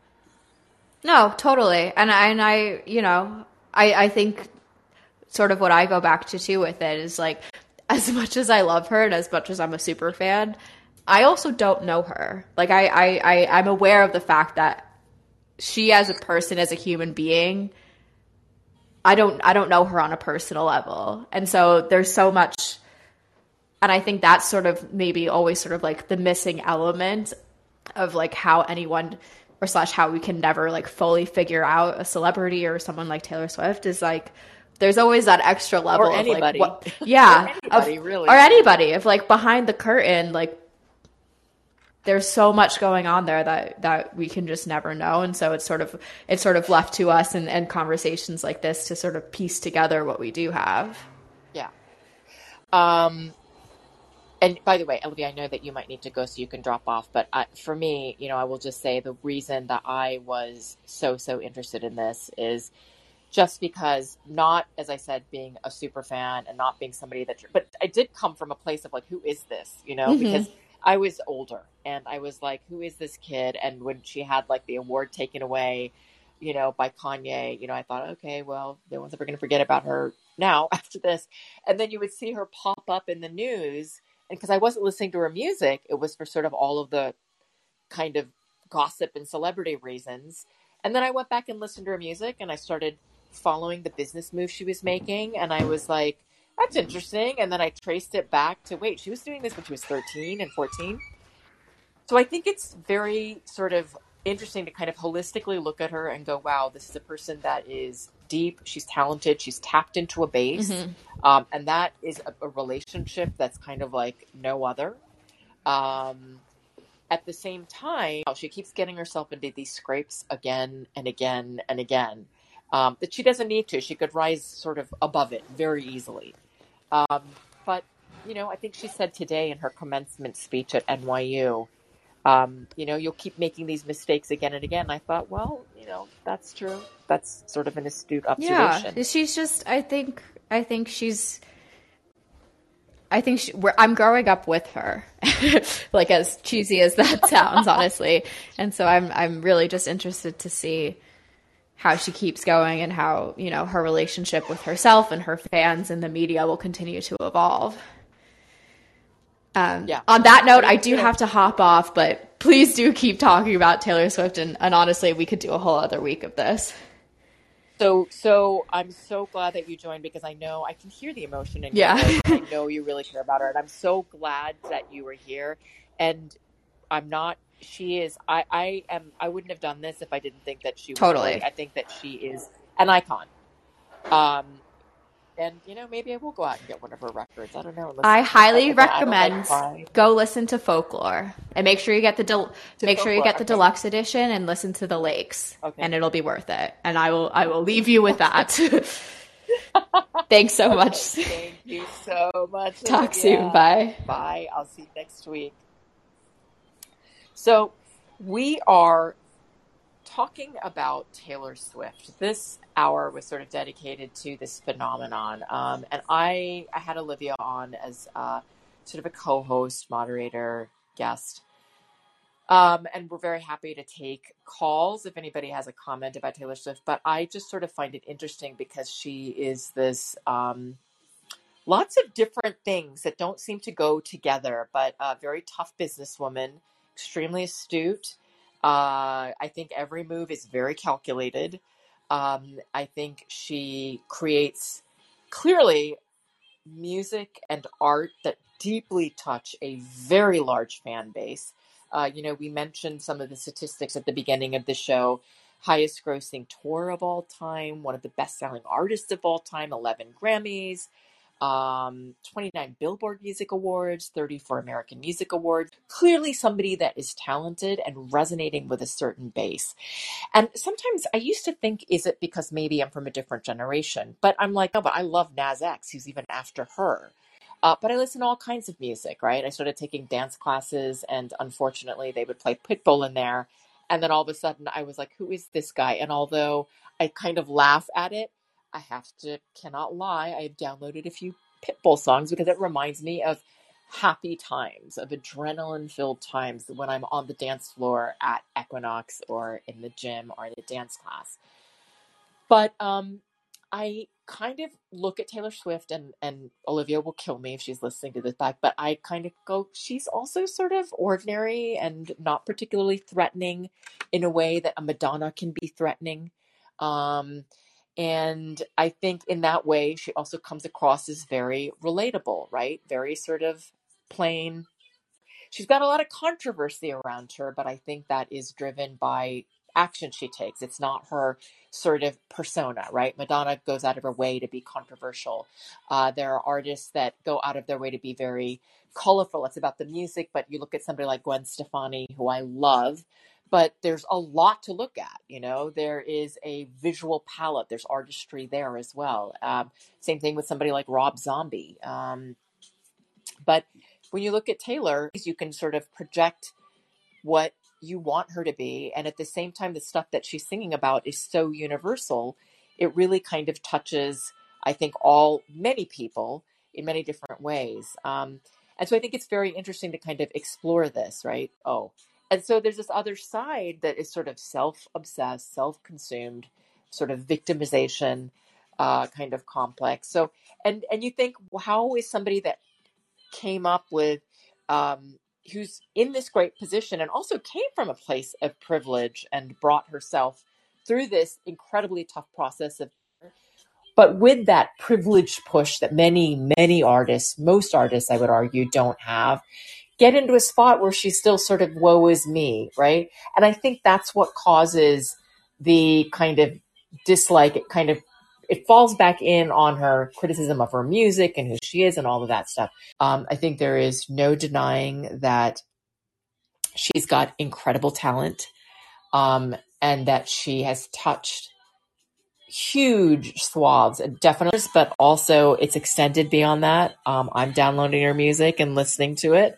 No, totally. And I, and I, you know, I, I think sort of what I go back to too with it is like, as much as I love her and as much as I'm a super fan, I also don't know her. Like I, I, I I'm aware of the fact that she as a person, as a human being, I don't, I don't know her on a personal level. And so there's so much, and I think that's sort of maybe always sort of like the missing element of like how anyone or slash how we can never like fully figure out a celebrity or someone like Taylor Swift is like there's always that extra level Or of anybody. like what yeah Or anybody, of- really. or anybody if like behind the curtain like there's so much going on there that that we can just never know and so it's sort of it's sort of left to us and, and conversations like this to sort of piece together what we do have Yeah. Um, and by the way, Olivia, I know that you might need to go so you can drop off, but uh, for me, you know, I will just say the reason that I was so, so interested in this is just because not, as I said, being a super fan and not being somebody that, but I did come from a place of like, who is this? You know, Mhm. because I was older and I was like, who is this kid? And when she had like the award taken away, you know, by Kanye, you know, I thought, okay, well, no one's ever going to forget about her now after this. And then you would see her pop up in the news. And because I wasn't listening to her music, it was for sort of all of the kind of gossip and celebrity reasons. And then I went back and listened to her music and I started following the business moves she was making. And I was like, that's interesting. And then I traced it back to wait, she was doing this when she was 13 and 14. So I think it's very sort of interesting to kind of holistically look at her and go, wow, this is a person that is deep. She's talented. She's tapped into a base. Mhm. Um, and that is a, a relationship that's kind of like no other. Um, at the same time, she keeps getting herself into these scrapes again and again and again. Um, that she doesn't need to. She could rise sort of above it very easily. Um, but, you know, I think she said today in her commencement speech at NYU, um, you know, you'll keep making these mistakes again and again. I thought, well, you know, that's true. That's sort of an astute observation. Yeah, she's just. I think. I think she's. I think she, I'm growing up with her, like as cheesy as that sounds, honestly. And so I'm I'm really just interested to see how she keeps going and how you know her relationship with herself and her fans and the media will continue to evolve. Um, Yeah. On that note, I do have to hop off, but please do keep talking about Taylor Swift, and, and honestly, we could do a whole other week of this. So, so I'm so glad that you joined because I know I can hear the emotion in you. Yeah. your voice. I know you really care about her, and I'm so glad that you were here. And I'm not. She is. I. I am. I wouldn't have done this if I didn't think that she was Totally. I think that she is an icon. Um, and you know, maybe I will go out and get one of her records. I don't know. I highly again, I recommend like go listen to Folklore and make sure you get the del- make sure you get the okay. deluxe edition and listen to the Lakes, Okay. and it'll be worth it. And I will I will leave you with that. Thanks so much. Thank you so much. Talk Olivia. soon. Bye. Bye. I'll see you next week. So, we are talking about Taylor Swift. This hour was sort of dedicated to this phenomenon, um, and I I had Olivia on as uh, sort of a co-host, moderator, guest. Um, and we're very happy to take calls if anybody has a comment about Taylor Swift. But I just sort of find it interesting because she is this um, lots of different things that don't seem to go together, but a very tough businesswoman, extremely astute. Uh, I think every move is very calculated. Um, I think she creates clearly music and art that deeply touch a very large fan base. Uh, you know, we mentioned some of the statistics at the beginning of the show. Highest grossing tour of all time, one of the best selling artists of all time, 11 Grammys, um, 29 Billboard Music Awards, 34 American Music Awards. Clearly, somebody that is talented and resonating with a certain base. And sometimes I used to think, is it because maybe I'm from a different generation? But I'm like, no, but I love Nas X, who's even after her. Uh, but I listen to all kinds of music, right? I started taking dance classes, and unfortunately, they would play Pitbull in there. And then all of a sudden, I was like, who is this guy? And although I kind of laugh at it, I have to, cannot lie, I have downloaded a few Pitbull songs because it reminds me of happy times, of adrenaline filled times when I'm on the dance floor at Equinox or in the gym or in a dance class. But um, I kind of look at Taylor Swift, and, and Olivia will kill me if she's listening to this back, but I kind of go, she's also sort of ordinary and not particularly threatening in a way that a Madonna can be threatening. Um, and I think in that way, she also comes across as very relatable, right? Very sort of plain. She's got a lot of controversy around her, but I think that is driven by action she takes. It's not her sort of persona, right? Madonna goes out of her way to be controversial. Uh, there are artists that go out of their way to be very colorful. It's about the music, but you look at somebody like Gwen Stefani, who I love, but there's a lot to look at. You know, there is a visual palette, there's artistry there as well. Um, same thing with somebody like Rob Zombie. Um, but when you look at Taylor, you can sort of project what you want her to be. And at the same time, the stuff that she's singing about is so universal. It really kind of touches, I think, all many people in many different ways. Um, and so I think it's very interesting to kind of explore this, right? Oh, and so there's this other side that is sort of self obsessed, self consumed, sort of victimization uh, kind of complex. So, and, and you think, well, how is somebody that came up with um, who's in this great position and also came from a place of privilege and brought herself through this incredibly tough process of but with that privileged push that many many artists most artists i would argue don't have get into a spot where she's still sort of woe is me right and i think that's what causes the kind of dislike it kind of it falls back in on her criticism of her music and who she is and all of that stuff um, I think there is no denying that she's got incredible talent um, and that she has touched huge swaths, definitely, but also it's extended beyond that. Um, I'm downloading her music and listening to it.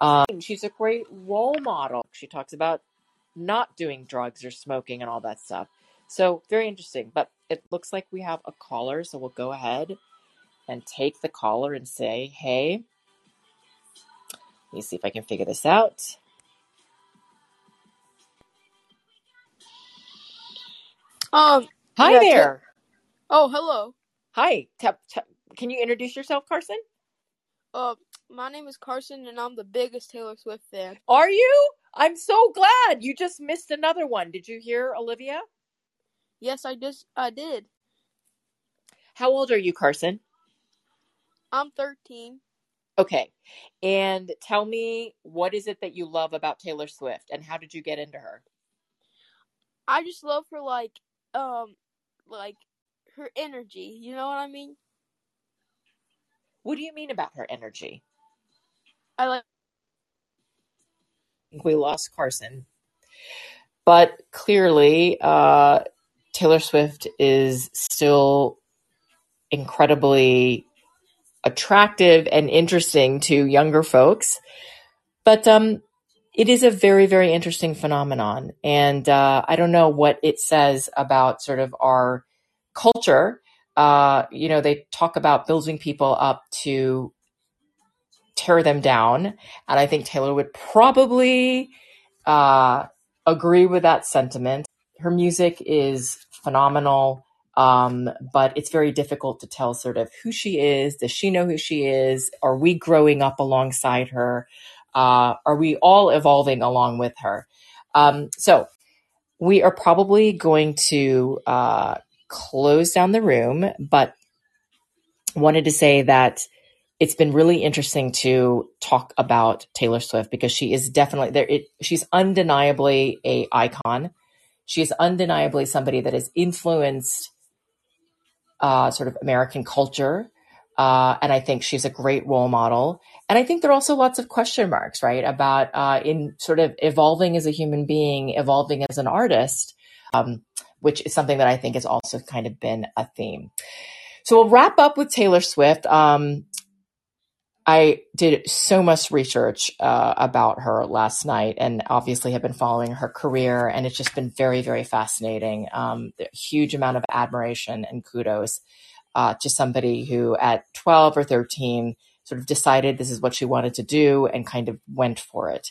Um, she's a great role model. She talks about not doing drugs or smoking and all that stuff. So, very interesting. But it looks like we have a caller, so we'll go ahead and take the caller and say, hey, let me see if I can figure this out. Um. Hi Yeah, Ta- there. Oh, hello. Hi. Tap, tap, can you introduce yourself, Carson? Uh, my name is Carson, and I'm the biggest Taylor Swift fan. Are you? I'm so glad. You just missed another one. Did you hear Olivia? Yes, I just I did. How old are you, Carson? I'm 13. Okay. And tell me, what is it that you love about Taylor Swift and how did you get into her? I just love her like um like her energy. You know what I mean? What do you mean about her energy? I like think we lost Carson. But clearly, uh, Taylor Swift is still incredibly attractive and interesting to younger folks. But um, it is a very, very interesting phenomenon. And uh, I don't know what it says about sort of our culture. Uh, you know, they talk about building people up to tear them down. And I think Taylor would probably uh, agree with that sentiment. Her music is phenomenal, um, but it's very difficult to tell sort of who she is. Does she know who she is? Are we growing up alongside her? Uh, are we all evolving along with her? Um, so we are probably going to uh, close down the room, but wanted to say that it's been really interesting to talk about Taylor Swift because she is definitely there. It, she's undeniably a icon. She is undeniably somebody that has influenced uh, sort of American culture. Uh, and I think she's a great role model. And I think there are also lots of question marks, right, about uh, in sort of evolving as a human being, evolving as an artist, um, which is something that I think has also kind of been a theme. So we'll wrap up with Taylor Swift. Um, I did so much research uh, about her last night and obviously have been following her career. And it's just been very, very fascinating. Um, huge amount of admiration and kudos uh, to somebody who at 12 or 13 sort of decided this is what she wanted to do and kind of went for it.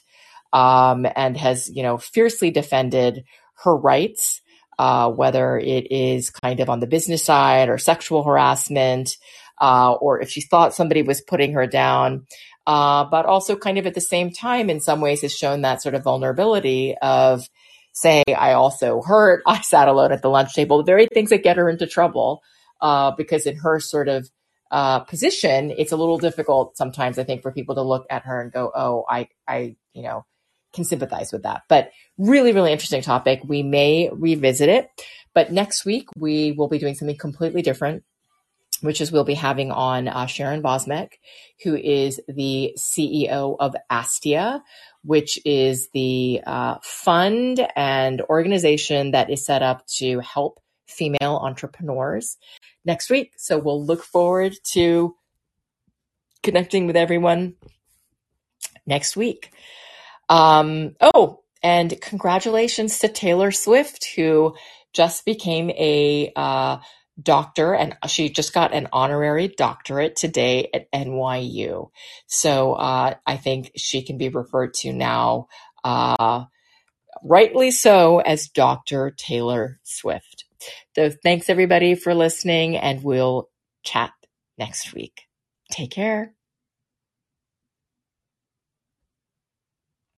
Um, and has, you know, fiercely defended her rights, uh, whether it is kind of on the business side or sexual harassment, uh, or if she thought somebody was putting her down. Uh, but also kind of at the same time, in some ways, has shown that sort of vulnerability of saying, I also hurt, I sat alone at the lunch table, the very things that get her into trouble. Uh, because in her sort of uh, position, it's a little difficult sometimes, I think, for people to look at her and go, oh, I, I, you know, can sympathize with that. But really, really interesting topic. We may revisit it. But next week, we will be doing something completely different which is we'll be having on uh, Sharon Vosmek, who is the CEO of Astia, which is the uh, fund and organization that is set up to help female entrepreneurs next week. So we'll look forward to connecting with everyone next week. Um, oh, and congratulations to Taylor Swift, who just became a uh, doctor and she just got an honorary doctorate today at NYU. So uh, I think she can be referred to now, uh, rightly so, as Dr. Taylor Swift. So thanks everybody for listening and we'll chat next week. Take care.